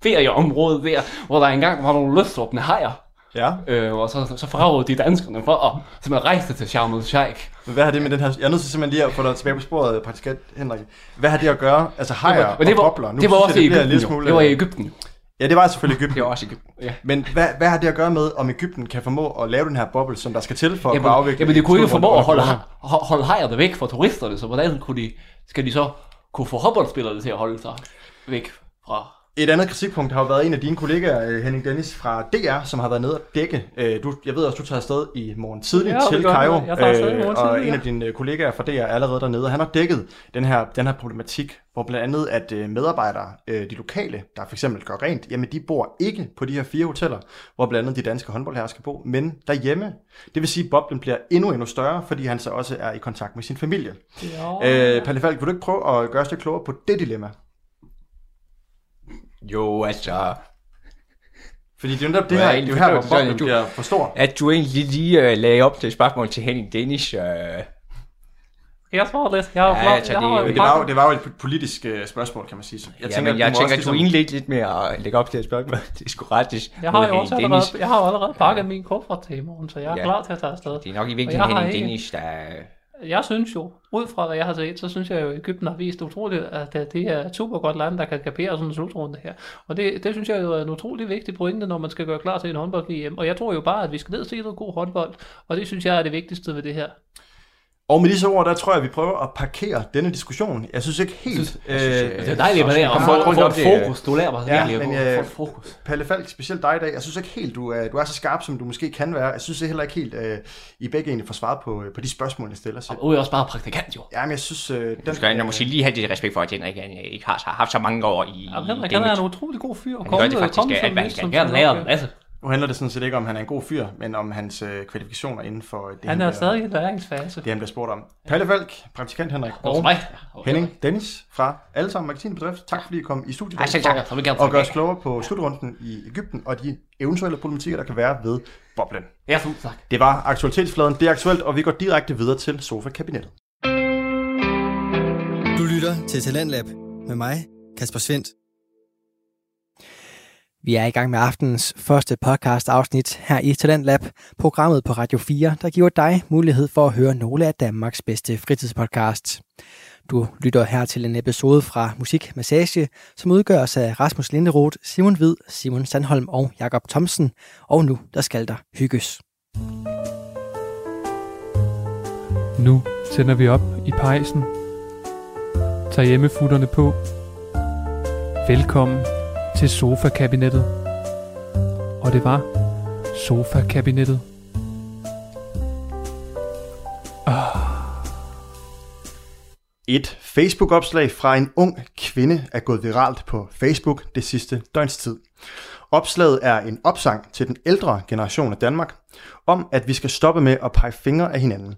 Ferieområdet der, hvor der engang var nogle løsåbne hajer. Ja. Øh, og så, så forrådede de danskerne for at simpelthen rejse til Sharm Sheikh. Men hvad har det med den her... Jeg er nødt til simpelthen lige at få dig tilbage på sporet, praktikant Henrik. Hvad har det at gøre? Altså hajer men det var, og bobler. Nu det var også i Ægypten, smule, Det var i Ægypten. Ja, det var selvfølgelig Ægypten. Det var også Ægypten. Ja. Men hvad, hvad har det at gøre med, om Ægypten kan formå at lave den her boble, som der skal til for jamen, at afvikle... Jamen, det kunne ikke formå at holde, holde hajerne væk fra turisterne, så hvordan kunne de, skal de så kunne få håndboldspillerne til at holde sig væk fra Et andet kritikpunkt har jo været en af dine kollegaer, øh, Henning Dennis fra DR, som har været nede og dække. Øh, Du, jeg ved også, du tager afsted i morgen tidligt Ja, til. Cairo, morgen og en af dine øh, kollegaer fra DR er allerede dernede, han har dækket den her, den her problematik, hvor blandt andet, at øh, medarbejdere, øh, de lokale, der for eksempel gør rent, jamen de bor ikke på de her fire hoteller, hvor blandt andet de danske håndboldherrer skal bo, men derhjemme. Det vil sige, at boblen bliver endnu, endnu større, fordi han så også er i kontakt med sin familie. Ja. Øh, Palle Falk, vil du ikke prøve at gøre os lidt klogere på det dilemma? Jo, altså... Fordi det er jo netop det her, det er jo her, hvor boblen du- bliver for stor. At du egentlig lige uh, lagde op til spørgsmål til Henning Danish. Uh, Jeg svarer lidt. Jeg har Ja, altså, jeg det- Men det var, jo, det var jo et politisk øh, spørgsmål, kan man sige. Så jeg tænker, ja, jeg må tænker du ligesom- indledte lidt med at lægge op til et spørgsmål. Det er sgu ret. Jeg har jo også allerede, jeg har allerede pakket min kuffert til i morgen, så jeg er Ja. klar til at tage afsted. Det er nok i virkeligheden jeg Henning Danish, der... Jeg synes jo, ud fra hvad jeg har set, så synes jeg jo, at Ægypten har vist utroligt, at det er et super godt land, der kan kapere sådan en slutrunde her. Og det, det synes jeg jo er en utrolig vigtig pointe, når man skal gøre klar til en håndbold-VM. Og jeg tror jo bare, at vi skal ned og se noget god håndbold, og det synes jeg er det vigtigste ved det her. Og med disse ord, der tror jeg, vi prøver at parkere denne diskussion. Jeg synes ikke helt... synes- jeg synes, øh, det er dejligt med det, at kommer få- rundt om fokus. Du lærer mig ja, at men, øh, fokus. Palle Falk, specielt dig i dag, jeg synes ikke helt, du er, du er så skarp, som du måske kan være. Jeg synes heller ikke helt, øh, I begge egentlig får svaret på, øh, på de spørgsmål, jeg stiller. Så. Og er også bare praktikant, jo. Ja, men jeg synes... Øh, Du skal jeg måske lige have det respekt for, at Henrik han, øh, ikke har, har haft så mange år i Jamen, Henrik, han er en utrolig god fyr. Han gør det faktisk, han journalist, kan. lære en masse. Nu handler det sådan set ikke om, han er en god fyr, men om hans øh, kvalifikationer inden for det, Han er bliver- stadig i læringsfase. det, han bliver spurgt om. Palle Falk, praktikant Henrik, var og mig. Henning Dennis fra Alle Sammen Magasinbedrift. Tak fordi I kom i studiet. Ej, selv tak. Gerne og gør os klogere på slutrunden i Ægypten og de eventuelle problematikker, der kan være ved boblen. Ja, tusind tak. Det var aktualitetsfladen. Det er aktuelt, og vi går direkte videre til sofa-kabinettet. Du lytter til Talentlab med mig, Kasper Svendt. Vi er i gang med aftenens første podcast afsnit her i Talent Lab, programmet på Radio 4, der giver dig mulighed for at høre nogle af Danmarks bedste fritidspodcasts. Du lytter her til en episode fra Musik Massage, som udgøres af Rasmus Linderoth, Simon Hvid, Simon Sandholm og Jakob Thomsen. Og nu, der skal der hygges. Nu tænder vi op i pejsen. Tag hjemmefutterne på. Velkommen til sofa-kabinettet. Og det var sofa-kabinettet. Et Facebook-opslag fra en ung kvinde er gået viralt på Facebook det sidste døgns tid. Opslaget er en opsang til den ældre generation af Danmark, om at vi skal stoppe med at pege fingre af hinanden.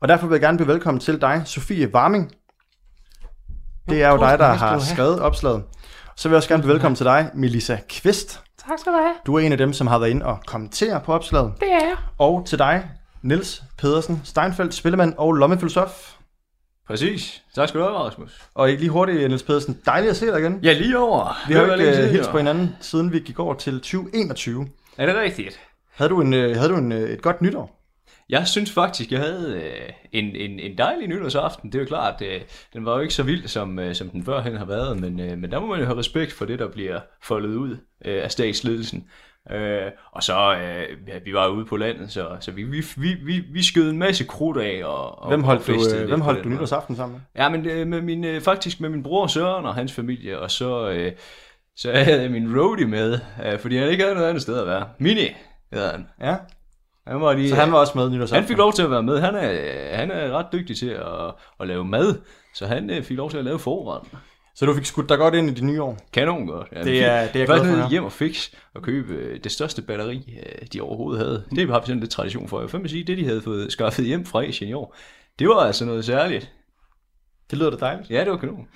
Og derfor vil jeg gerne byde velkommen til dig, Sofie Warming. Det er jo dig, der har skrevet opslaget. Så vil jeg også gerne byde velkommen til dig, Melissa Kvist. Tak skal du have. Du er en af dem, som har været inde og kommentere på opslaget. Det er jeg. Og til dig, Niels Pedersen Steinfeldt, spillemand og lommefilosof. Præcis. Tak skal du have, Rasmus. Og ikke lige hurtigt, Niels Pedersen. Dejligt at se dig igen. Ja, lige over. Vi har jo ikke uh, hilst på hinanden, siden vi gik over til 2021. Er det rigtigt? Havde du, en, uh, havde du en, uh, et godt nytår? Jeg synes faktisk, jeg havde øh, en, en, en dejlig nytårsaften. Det er jo klart, øh, den var jo ikke så vild, som, øh, som den førhen har været, men, øh, men der må man jo have respekt for det, der bliver foldet ud øh, af statsledelsen. Øh, og så, øh, ja, vi var ude på landet, så, så vi, vi, vi, vi, vi skød en masse krudt af. Og, og Hvem holdt du, hvem holdt du nytårsaften sammen med? Ja, men øh, med min, øh, faktisk med min bror Søren og hans familie, og så, øh, så havde jeg min roadie med, øh, fordi han ikke havde noget andet sted at være. Mini hedder han. Ja. Han var lige, Så han var også med nytårsaften? Han fik lov til at være med. Han er, han er ret dygtig til at, at lave mad, så han øh, fik lov til at lave forretten. Så du fik skudt dig godt ind i det nye år? Kanon godt. Ja, Det er- det er jeg glad hjem og fix og købe øh, det største batteri, øh, de overhovedet havde. Det har vi sådan lidt tradition for. Jeg vil sige, det de havde fået skaffet hjem fra Asien i år, det var altså noget særligt. Det lyder da dejligt. Ja, det var kanon.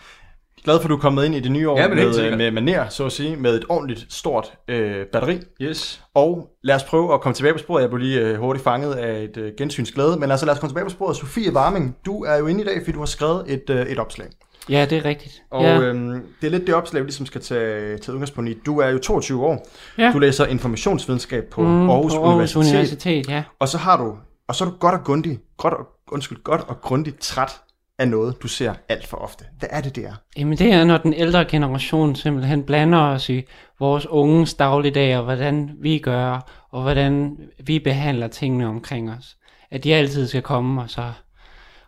Glad for, at du er kommet ind i det nye år Ja, men helt med, med maner, så at sige, med et ordentligt stort øh, batteri. Yes. Og lad os prøve at komme tilbage på sporet. Jeg blev lige øh, hurtigt fanget af et øh, gensynsglæde, men altså lad os komme tilbage på sporet. Sofie Warming, du er jo inde i dag, fordi du har skrevet et, øh, et opslag. Ja, det er rigtigt. Og ja. øhm, det er lidt det opslag, vi ligesom skal tage, tage udgangspunkt i. Du er jo 22 år. Ja. Du læser informationsvidenskab på Mm, Aarhus, på Aarhus Universitet. Universitet, ja. Og så har du, og så er du godt og grundigt, godt og, undskyld, godt og grundigt træt af noget, du ser alt for ofte. Hvad er det, det er? Jamen det er, når den ældre generation simpelthen blander os i vores unges dagligdag, og hvordan vi gør, og hvordan vi behandler tingene omkring os. At de altid skal komme og så,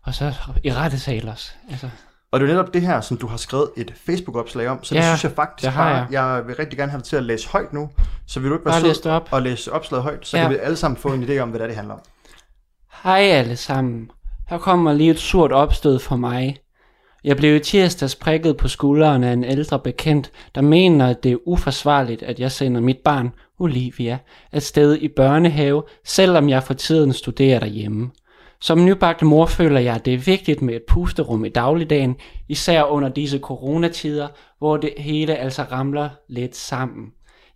og så i rette os. Altså. Og det er netop det her, som du har skrevet et Facebook-opslag om, så det Ja, synes jeg faktisk det har bare, jeg vil rigtig gerne have dig til at læse højt nu, så vil du ikke være Bare sød det op. og læse opslaget højt, så Ja. kan vi alle sammen få en idé om, hvad det er, det handler om. Hej alle sammen. Her kommer lige et surt opstød for mig. Jeg blev i tirsdags prikket på skulderen af en ældre bekendt, der mener, at det er uforsvarligt, at jeg sender mit barn, Olivia, afsted i børnehave, selvom jeg for tiden studerer derhjemme. Som nybagt mor føler jeg, at det er vigtigt med et pusterum i dagligdagen, især under disse coronatider, hvor det hele altså ramler lidt sammen.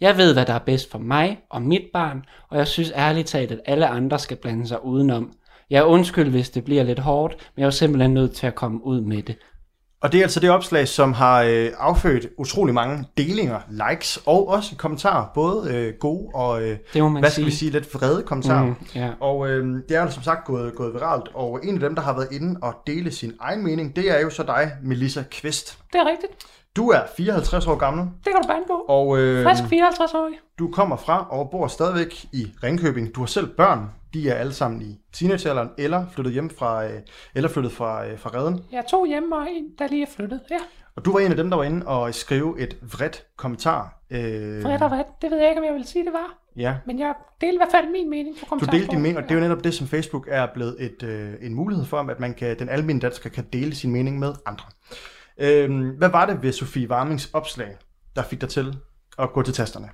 Jeg ved, hvad der er bedst for mig og mit barn, og jeg synes ærligt talt, at alle andre skal blande sig udenom. Jeg er undskyld, hvis det bliver lidt hårdt, men jeg er simpelthen nødt til at komme ud med det. Og det er altså det opslag, som har øh, affødt utrolig mange delinger, likes og også kommentarer, både øh, gode og, øh, Det må man hvad skal vi sige. sige, lidt vrede kommentarer. Mm, ja. Og øh, det er jo som sagt gået, gået viralt, og en af dem, der har været inde og dele sin egen mening, det er jo så dig, Melissa Kvist. Det er rigtigt. Du er 54 år gammel, Det kan du bande på. og øh, Frisk 54 år. du kommer fra og bor stadigvæk i Ringkøbing. Du har selv børn, de er alle sammen i teenagealderen, eller flyttet hjem fra, øh, eller flyttet fra, øh, fra redden. Jeg er to hjemme og en, der lige er flyttet. Ja, Og du var en af dem, der var inde og skrive et vredt kommentar. Øh, vredt og vredt. Det ved jeg ikke, om jeg vil sige, det var. Ja, Men jeg delte i hvert fald min mening på Du kommentarsporet. delte din mening, og det er jo netop det, som Facebook er blevet et, øh, en mulighed for, at man kan, den almindelige dansker kan dele sin mening med andre. Øhm, hvad var det ved Sofie Warmings opslag, der fik dig til at gå til tasterne?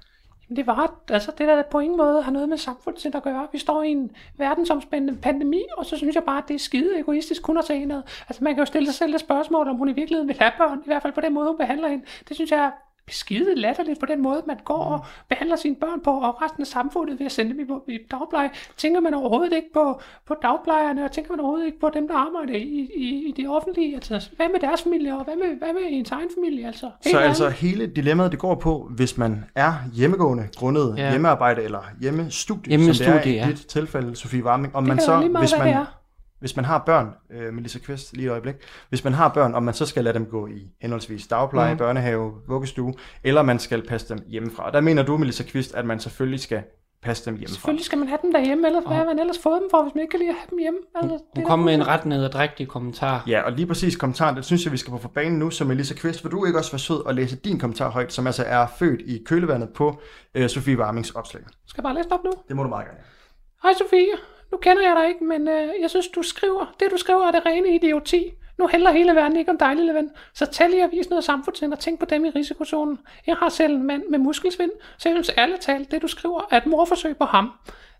Jamen, det var, altså det der på ingen måde har noget med samfundet at gøre. Vi står i en verdensomspændende pandemi, og så synes jeg bare, at det er skide egoistisk kun at se hende. Altså man kan jo stille sig selv det spørgsmål, om hun i virkeligheden vil have børn, i hvert fald på den måde, hun behandler hende. Det synes jeg er skide latterligt på den måde, man går og behandler sine børn på, og resten af samfundet ved at sende dem i, i dagpleje. Tænker man overhovedet ikke på, på dagplejerne, og tænker man overhovedet ikke på dem, der arbejder i, i, i det offentlige? Altså, hvad med deres familie, og hvad med, hvad med ens egen familie? Altså, Så Helt altså hele dilemmaet, det går på, hvis man er hjemmegående, grundet Ja. hjemmearbejde eller hjemmestudie, Hjemmestudie, som det er i ja. dit tilfælde, Sofie Warming, om Det man så, hvis man, det er. Hvis man har børn, øh, Melissa Kvist, lige et øjeblik, hvis man har børn, om man så skal lade dem gå i henholdsvis dagpleje, mm. børnehave, vuggestue, eller man skal passe dem hjemmefra. Der mener du, Melissa Kvist, at man selvfølgelig skal passe dem hjemmefra. Selvfølgelig skal man have dem derhjemme, ellers hvad har man ellers fået dem for, hvis man ikke kan lide at have dem hjemme? Altså, Hun er kom med en ret nederdrægtig kommentar. Ja, og lige præcis kommentaren, det synes jeg, vi skal på for banen nu. Så Melissa Kvist, vil du ikke også være sød og læse din kommentar højt, som altså er født i kølevandet på øh, Sofie Warmings opslag? Skal jeg bare læse det op nu? Det må du meget gerne. Hej Sofie, nu kender jeg dig ikke, men øh, jeg synes, du skriver, det du skriver er det rene idioti. Nu hælder hele verden ikke om dig, lille ven. Så tag lige og vis noget samfundssind og tænk på dem i risikozonen. Jeg har selv en mand med muskelsvind, så jeg synes ærligt talt, det du skriver er et morforsøg på ham.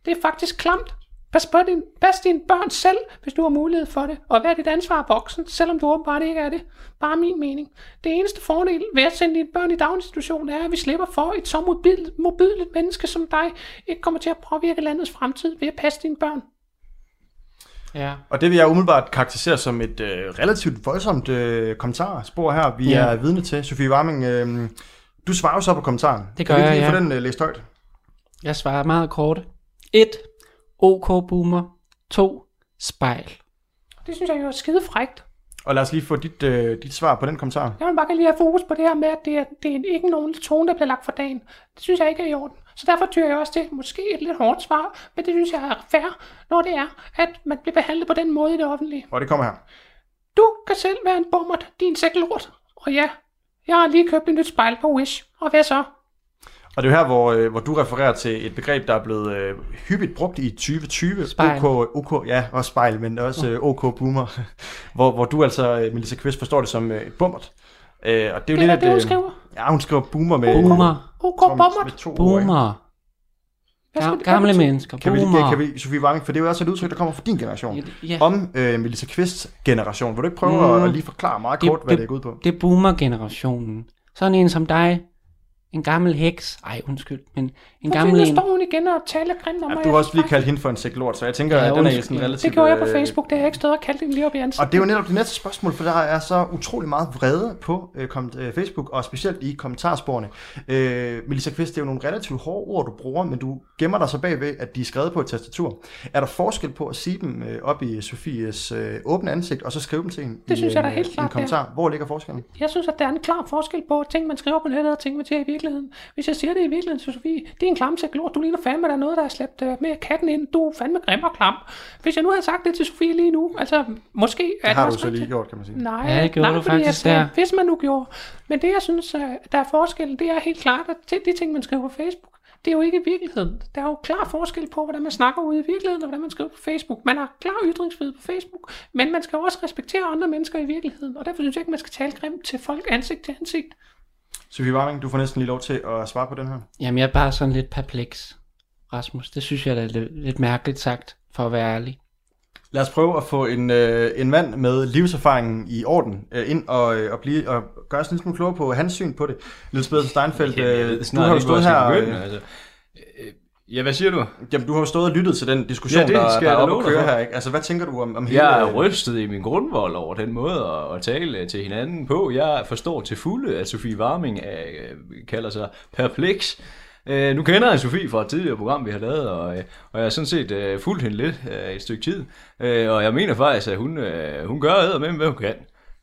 Det er faktisk klamt. Pas på din, pas dine børn selv, hvis du har mulighed for det, og vær dit ansvar voksen, selvom du åbenbart ikke er det. Bare min mening. Det eneste fordel ved at sende dine børn i daginstitution er, at vi slipper for et så mobil, mobilt menneske som dig ikke kommer til at påvirke landets fremtid ved at passe dine børn. Ja. Og det vil jeg umiddelbart karakterisere som et øh, relativt voldsomt øh, kommentarspor her, vi Ja. er vidne til. Sofie Warming, øh, du svarer jo så på kommentaren. Det kan gør ikke jeg, lige få ja. den øh, læst højt? Jeg svarer meget kort. 1. OK boomer. 2. Spejl. Det synes jeg jo er skide frægt. Og lad os lige få dit, øh, dit svar på den kommentar. Jeg vil bare gerne lige have fokus på det her med, at det er, det er ikke nogen tone, der bliver lagt for dagen. Det synes jeg ikke er i orden. Så derfor tyrer jeg også til måske et lidt hårdt svar, men det synes jeg er fair, når det er, at man bliver behandlet på den måde i det offentlige. Og det kommer her. Du kan selv være en bummert, din sæk lort. Og ja, jeg har lige købt et nyt spejl på Wish. Og hvad så? Og det er jo her, hvor, øh, hvor du refererer til et begreb, der er blevet øh, hyppigt brugt i 2020. Spejl. OK, OK, ja, også spejl, men også øh, OK boomer. hvor, hvor du altså, øh, Melissa Kvist, forstår det som øh, et bummert. Øh, og det er jo Det er lidt det, hun et, øh, skriver. Ja, hun skriver boomer med... Boomer. OK med to ord, ikke? Boomer. Ga- det gamle betyde? mennesker. Kan vi, Boomer. kan, kan vi, Sofie Warming, for det er jo også et udtryk, der kommer fra din generation. Ja, ja. Om øh, Melissa Kvists generation. Vil du ikke prøve Mm. at lige forklare meget Det- kort, hvad det- det, går ud på? Det er boomer-generationen. Sådan en som dig. En gammel heks. Ej, undskyld. Men en at gammel en. står hun igen og taler grimt om Ja, mig. du har også lige kaldt hende for en sæk lort, så jeg tænker, Ja, at den er sådan relativt... Det gjorde jeg på øh, Facebook, det har jeg ikke stået og kaldt hende lige op i ansigtet. Og det er jo netop det næste spørgsmål, for der er så utrolig meget vrede på øh, kom, øh, Facebook, og specielt i kommentarsporene. Øh, Melissa Kvist, det er jo nogle relativt hårde ord, du bruger, men du gemmer dig så bagved, at de er skrevet på et tastatur. Er der forskel på at sige dem øh, op i Sofies øh, åbne ansigt, og så skrive dem til hende Det i, synes jeg da en, helt i en klart, er. kommentar? Hvor ligger forskellen? Jeg synes, at der er en klar forskel på ting, man skriver på nettet, og ting, man siger i virkeligheden. Hvis jeg siger det i virkeligheden til Sofie, det er en klamsæk lort, du ligner fandme, der er noget, der er slæbt øh, med katten ind, du er fandme grim og klam. Hvis jeg nu havde sagt det til Sofie lige nu, altså måske... Det har du så lige gjort, kan man sige. Nej, Ja, det gjorde nej, du fordi jeg faktisk sagde, der. Hvis man nu gjorde. Men det, jeg synes, øh, der er forskel, det er helt klart, at til de ting, man skriver på Facebook, det er jo ikke virkeligheden. Der er jo klar forskel på, hvordan man snakker ude i virkeligheden, og hvordan man skriver på Facebook. Man har klar ytringsfrihed på Facebook, men man skal også respektere andre mennesker i virkeligheden, og derfor synes jeg ikke, man skal tale grimt til folk ansigt til ansigt. Sofie Warming, du får næsten lige lov til at svare på den her. Jamen, jeg er bare sådan lidt perpleks, Rasmus. Det synes jeg da er lidt, lidt mærkeligt sagt, for at være ærlig. Lad os prøve at få en, øh, en mand med livserfaringen i orden øh, ind og, øh, og, blive, og gøre os en lille smule klogere på hans syn på det. Niels Pedersen Steinfeldt, øh, du snart har jo stået her... skal øh, begynde, altså. Ja, hvad siger du? Jamen, du har jo stået og lyttet til den diskussion, Ja, det der, skal der er oppe at køre her. Ikke? Altså, hvad tænker du om, om hele... Jeg er rystet i min grundvold over den måde at, at tale til hinanden på. Jeg forstår til fulde, at Sofie Warming er, øh, kalder sig perpleks. Øh, nu kender jeg Sofie fra et tidligere program, vi har lavet, og, øh, og jeg har sådan set øh, fulgt hende lidt øh, et stykke tid. Øh, og jeg mener faktisk, at hun, øh, hun gør æder med, hvad hun kan.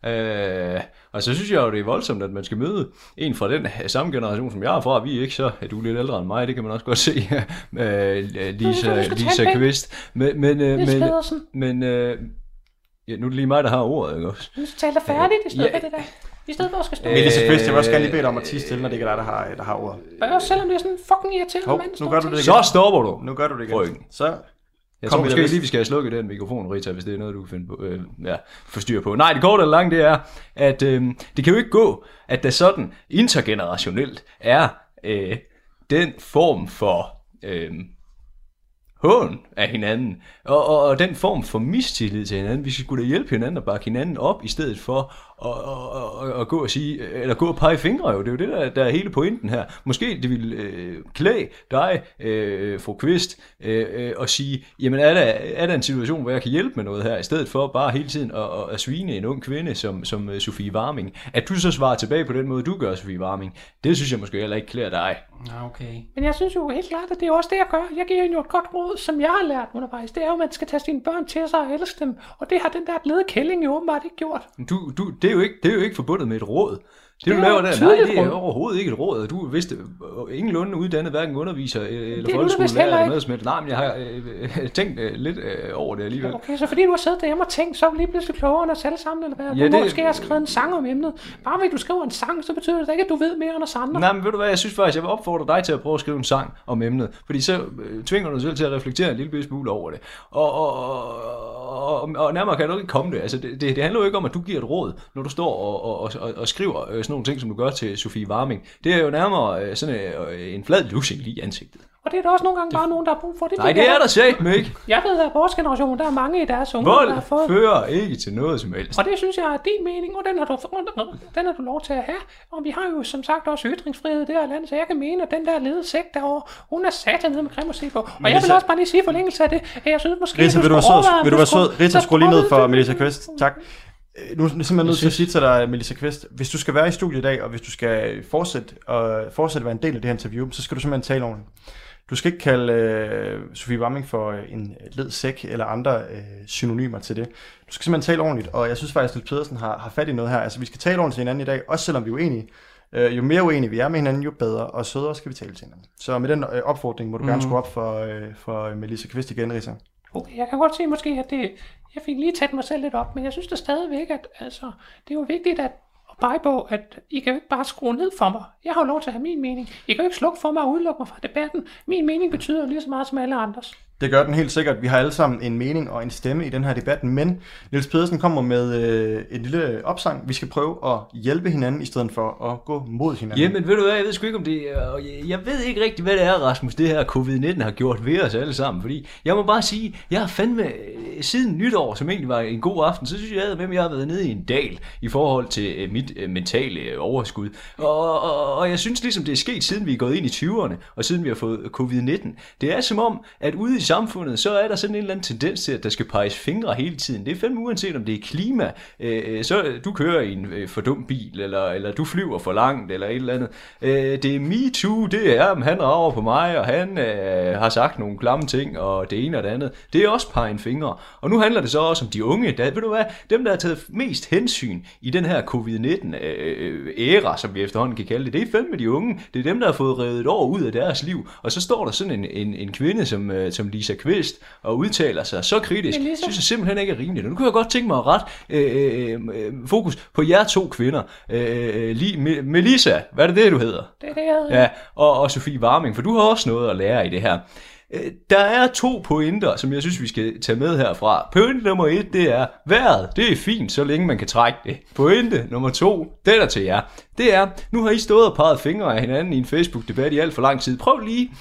Øh, og så synes jeg jo, det er voldsomt, at man skal møde en fra den samme generation, som jeg er fra. Vi er ikke så, at du er lidt ældre end mig, det kan man også godt se, øh, Lisa, skal Lisa pænt. Kvist. Men, men, øh, men, men øh, ja, nu er det lige mig, der har ordet, ikke også? Du skal tale dig færdigt i stedet Ja. for det der. I stedet for at skal stå. Melissa Kvist, jeg vil også gerne lige bede dig om at tige stille, når det ikke er dig, der har, der har ordet. Også selvom det er sådan en fucking irriterende Hov, mand. nu gør du det taler. igen. Så stopper du. Nu gør du det igen. Så Jeg kom tror måske lige, vi skal have slukket den mikrofon, Rita, hvis det er noget, du kan finde på, øh, ja, få styr på. Nej, det korte eller lange, det er, at øh, det kan jo ikke gå, at der sådan intergenerationelt er øh, den form for øh, hån af hinanden, og, og, og den form for mistillid til hinanden. Vi skal skulle da hjælpe hinanden og bakke hinanden op, i stedet for at, at, at, at gå og sige, eller gå og pege fingre jo. Det er jo det, der, der er hele pointen her. Måske det vil øh, klæde dig, øh, fru Kvist, øh, øh, at sige, jamen er der, er der en situation, hvor jeg kan hjælpe med noget her, i stedet for bare hele tiden at, at, at svine en ung kvinde som, som øh, Sofie Warming. At du så svarer tilbage på den måde, du gør, Sofie Warming, det synes jeg måske heller ikke klæder dig. Ja, okay. Men jeg synes jo helt klart, at det er også det, jeg gør. Jeg giver hende jo et godt råd, som jeg har lært undervejs. Det er jo, at man skal tage sine børn til sig og elske dem. Og det har den der glade kælling jo åbenbart ikke gjort. Du, du, det, det, er jo ikke, det er jo ikke forbundet med et råd. Det, du er laver der, nej, det er overhovedet ikke et råd. Du vist øh, ingenlunde uddannet, hverken underviser øh, eller folkeskolelærer eller noget som helst. Nej, men jeg har øh, øh, tænkt øh, lidt øh, over det alligevel. Okay, så fordi du har siddet derhjemme og tænkt, så er du lige pludselig klogere end os alle sammen, eller hvad? Ja, du det- måske har skrevet en sang om emnet. Bare fordi du skriver en sang, så betyder det ikke, at du ved mere end os andre. Nej, men ved du hvad, jeg synes faktisk, jeg vil opfordre dig til at prøve at skrive en sang om emnet, fordi så tvinger du dig selv til at reflektere en lille smule over det. Og, og, og, og, og nærmere kan du ikke komme det. Altså, det, det, det handler jo ikke om, at du giver et råd, når du står og, og, og, og, og skriver øh, sådan nogle ting, som du gør til Sofie Warming. Det er jo nærmere øh, sådan øh, en flad lussing lige i ansigtet. Og det er der også nogle gange bare nogen, der har brug for. Det Nej, det er der sagt ikke. Jeg ved, at vores generation, der er mange i deres unge, der har Vold fået... fører ikke til noget som helst. Og det synes jeg er din mening, og den har, du, den har du lov til at have. Og vi har jo som sagt også ytringsfrihed i det her land, så jeg kan mene, at den der lede sæk derovre, hun er satan nede med grim at se på. Og Men jeg vil Lisa- også bare lige sige i forlængelse af det, at jeg synes måske, du vil du sød? overveje, Vil du være sød? Rita, så skru lige ned for Melissa Kvist. Tak. Øh, Nu er jeg simpelthen nødt til at sige til dig, Melissa Kvist, hvis du skal være i studiet i dag, og hvis du skal fortsætte, og fortsætte være en del af det her interview, så skal du simpelthen tale ordentligt. Du skal ikke kalde øh, Sofie Warming for øh, en led sæk eller andre øh, synonymer til det. Du skal simpelthen tale ordentligt, og jeg synes faktisk, at Niels Pedersen har, har fat i noget her. Altså, vi skal tale ordentligt til hinanden i dag, også selvom vi er uenige. Øh, jo mere uenige vi er med hinanden, jo bedre og sødere skal vi tale til hinanden. Så med den øh, opfordring må du mm. gerne Mhm. skrue op for, øh, for Melissa Kvist igen, Rita. Okay, jeg kan godt se måske, at det, jeg fik lige tæt mig selv lidt op, men jeg synes da stadigvæk, at altså, det er jo vigtigt at at pege på, at I kan jo ikke bare skrue ned for mig. Jeg har jo lov til at have min mening. I kan jo ikke slukke for mig og udelukke mig fra debatten. Min mening betyder jo lige så meget som alle andres. Det gør den helt sikkert. Vi har alle sammen en mening og en stemme i den her debat, men Niels Pedersen kommer med øh, en lille opsang. Vi skal prøve at hjælpe hinanden i stedet for at gå mod hinanden. Jamen ved du hvad, jeg ved sgu ikke om det og jeg, ved ikke rigtig, hvad det er, Rasmus, det her covid-19 har gjort ved os alle sammen, fordi jeg må bare sige, jeg har fandme øh, siden nytår, som egentlig var en god aften, så synes jeg, at jeg har været nede i en dal i forhold til øh, mit øh, mentale overskud. Og, og, og jeg synes ligesom, det er sket, siden vi er gået ind i 20'erne, og siden vi har fået covid-19. Det er som om, at ude i samfundet, så er der sådan en eller anden tendens til, at der skal peges fingre hele tiden. Det er fandme uanset, om det er klima, øh, øh så du kører i en øh, for dum bil, eller, eller du flyver for langt, eller et eller andet. Øh, det er MeToo, det er, om han rager på mig, og han øh, har sagt nogle klamme ting, og det ene og det andet. Det er også pegen fingre. Og nu handler det så også om de unge. Der, ved du hvad, dem der har taget mest hensyn i den her covid-19-æra, øh, øh, som vi efterhånden kan kalde det, det er fandme de unge. Det er dem, der har fået revet et år ud af deres liv. Og så står der sådan en, en, en kvinde som, øh, som Lisa Kvist og udtaler sig så kritisk. Men Lisa- synes jeg simpelthen ikke er rimeligt. Nu kunne jeg godt tænke mig at rette øh, øh, øh, fokus på jer to kvinder. Øh, lige, Me- Melissa, hvad er det det, du hedder? Det er det, jeg hedder. Ja, og, og Sofie Warming, for du har også noget at lære i det her. Øh, Der er to pointer, som jeg synes, vi skal tage med herfra. Pointe nummer et, det er, vejret, det er fint, så længe man kan trække det. Pointe nummer to, den er til jer. Det er, nu har I stået og peget fingre af hinanden i en Facebook-debat i alt for lang tid. Prøv lige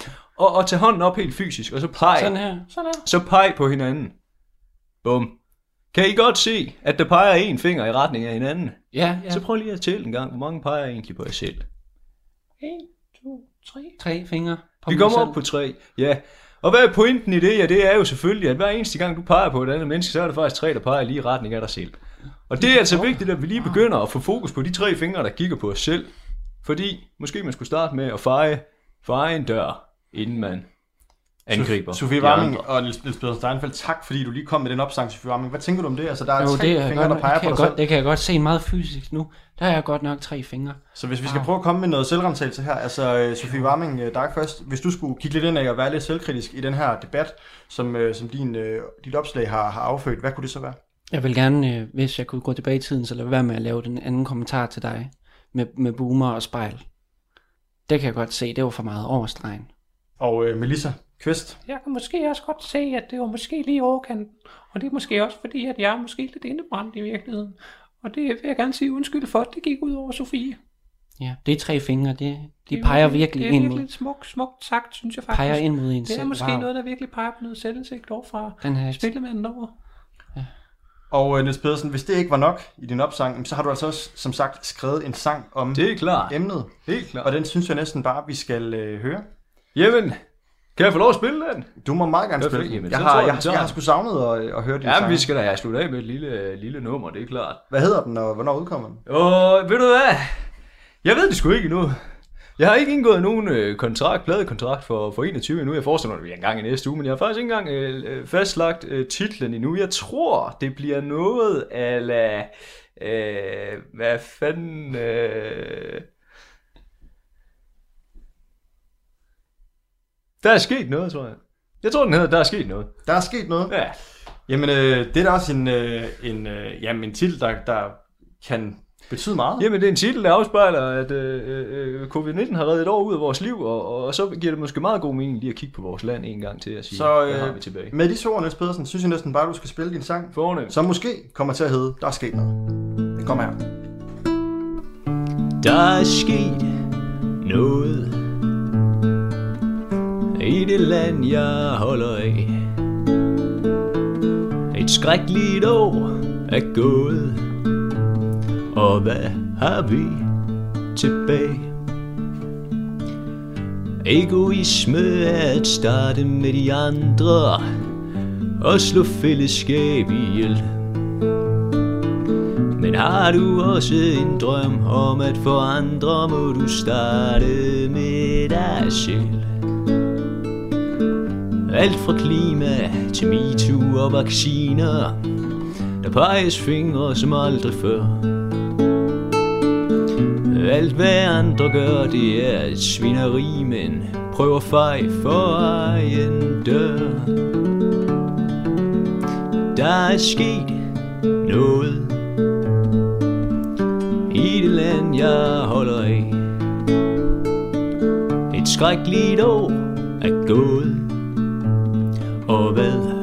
at, at tage hånden op helt fysisk, og så peg. Sådan her. Sådan her. Så peg på hinanden. Bum. Kan I godt se, at der peger en finger i retning af hinanden? Ja, ja. Så prøv lige at tælle en gang, hvor mange peger I egentlig på jer selv. 1, 2, 3. Tre fingre. på Vi kommer op på tre, ja. Og hvad er pointen i det? Ja, det er jo selvfølgelig, at hver eneste gang du peger på et andet menneske, så er det faktisk tre, der peger lige i retning af dig selv. Og det er altså vigtigt, at vi lige begynder at få fokus på de tre fingre, der kigger på os selv. Fordi måske man skulle starte med at feje for egen dør, inden man angriber Sofie Warming og Niels Pedersen Steinfeldt, tak fordi du lige kom med den opsang, Sofie Warming. Hvad tænker du om det? Altså, der er Jo, tre det, er fingre, godt, der peger det, på dig godt, det kan jeg godt se meget fysisk nu. Der er jeg godt nok tre fingre. Så hvis vi skal prøve at komme med noget selvrensagelse her, altså øh, Sofie Warming, øh, dig først. Hvis du skulle kigge lidt ind af og være lidt selvkritisk i den her debat, som, øh, som din, dit opslag har, har affødt, hvad kunne det så være? Jeg vil gerne, hvis jeg kunne gå tilbage i tiden, så lade være med at lave den anden kommentar til dig med, med boomer og spejl. Det kan jeg godt se, det var for meget overstregen. Og øh, Melissa Kvist, Jeg kan måske også godt se, at det var måske lige overkanten. Og det er måske også fordi, at jeg er måske lidt indebrændt i virkeligheden. Og det vil jeg gerne sige undskyld for, at det gik ud over Sofie. Ja, det er tre fingre, det, de Det er peger virkelig Det er ind virkelig mod, smukt, smukt sagt, synes jeg faktisk. peger ind mod en Det er selv. måske Wow. noget, der virkelig peger på noget selvindsigt over fra Den her- spillemanden over. og øh, Niels Pedersen, hvis det ikke var nok i din opsang, så har du altså også, som sagt, skrevet en sang om Det er klart. emnet. Helt klart. Og den synes jeg næsten bare, vi skal øh, høre. Jamen, kan jeg få lov at spille den? Du må meget gerne spille den. Jeg har, jeg, jeg, jeg, har sgu savnet at, at høre din Ja, sang. vi skal da have sluttet af med et lille, lille nummer, det er klart. Hvad hedder den, og hvornår udkommer den? Og ved du hvad? Jeg ved det sgu ikke endnu. Jeg har ikke indgået nogen øh, kontrakt, pladekontrakt for, for 21 endnu. Jeg forestiller mig, at det bliver en gang i næste uge, men jeg har faktisk ikke engang øh, øh, fastlagt øh, titlen endnu. Jeg tror, det bliver noget ala... Øh, hvad fanden... Øh... Der er sket noget, tror jeg. Jeg tror, den hedder Der er sket noget. Der er sket noget? Ja. Jamen, øh, det er da også en, øh, en, øh, jamen, en titel, der, der kan betyde meget. Jamen, det er en titel, der afspejler, at øh, øh, covid-19 har reddet et år ud af vores liv, og, og så giver det måske meget god mening lige at kigge på vores land en gang til at sige, Så hvad har øh, vi tilbage. med de ord, Niels Pedersen, synes jeg næsten bare, du skal spille din sang. Fornemt. Som måske kommer til at hedde, der er sket noget. Den kommer her. Der er sket noget i det land, jeg holder af. Et skrækkeligt år er gået, og hvad har vi tilbage? Egoisme er at starte med de andre og slå fællesskab ihjel. Men har du også en drøm om at forandre, må du starte med dig selv. Alt fra klima til MeToo og vacciner, der peges fingre som aldrig før. Alt hvad andre gør, det er et svineri, men prøv at for egen dør. Der er sket noget i det land, jeg holder af. Et skrækkeligt år er gået,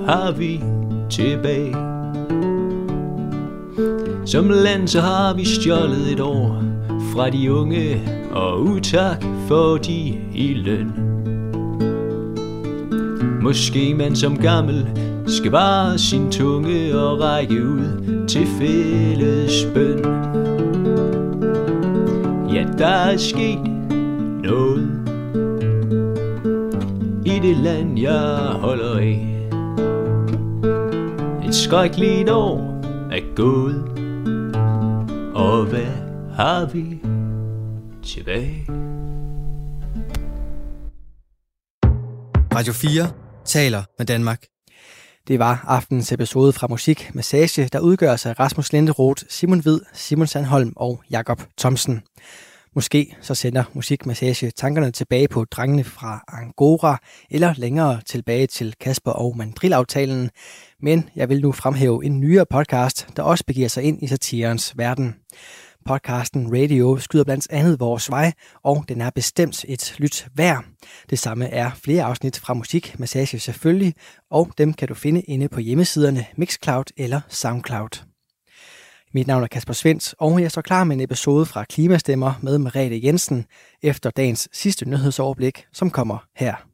har vi tilbage? Som land så har vi stjålet et år fra de unge, og utak for de i løn. Måske man som gammel skal bare sin tunge og række ud til fælles bøn. Ja, der er sket noget i det land, jeg holder af. Et skrækkeligt år er gået, og hvad har vi tilbage? Radio 4 taler med Danmark. Det var aftenens episode fra Musik Massage, der udgøres af Rasmus Linderoth, Simon Hvid, Simon Sandholm og Jakob Thomsen. Måske så sender musikmassage tankerne tilbage på drengene fra Angora, eller længere tilbage til Kasper og Mandrill-aftalen. Men jeg vil nu fremhæve en nyere podcast, der også begiver sig ind i satirens verden. Podcasten Radio skyder blandt andet vores vej, og den er bestemt et lyt værd. Det samme er flere afsnit fra Musik Massage selvfølgelig, og dem kan du finde inde på hjemmesiderne Mixcloud eller Soundcloud. Mit navn er Kasper Svens, og jeg står klar med en episode fra Klimastemmer med Merete Jensen efter dagens sidste nyhedsoverblik, som kommer her.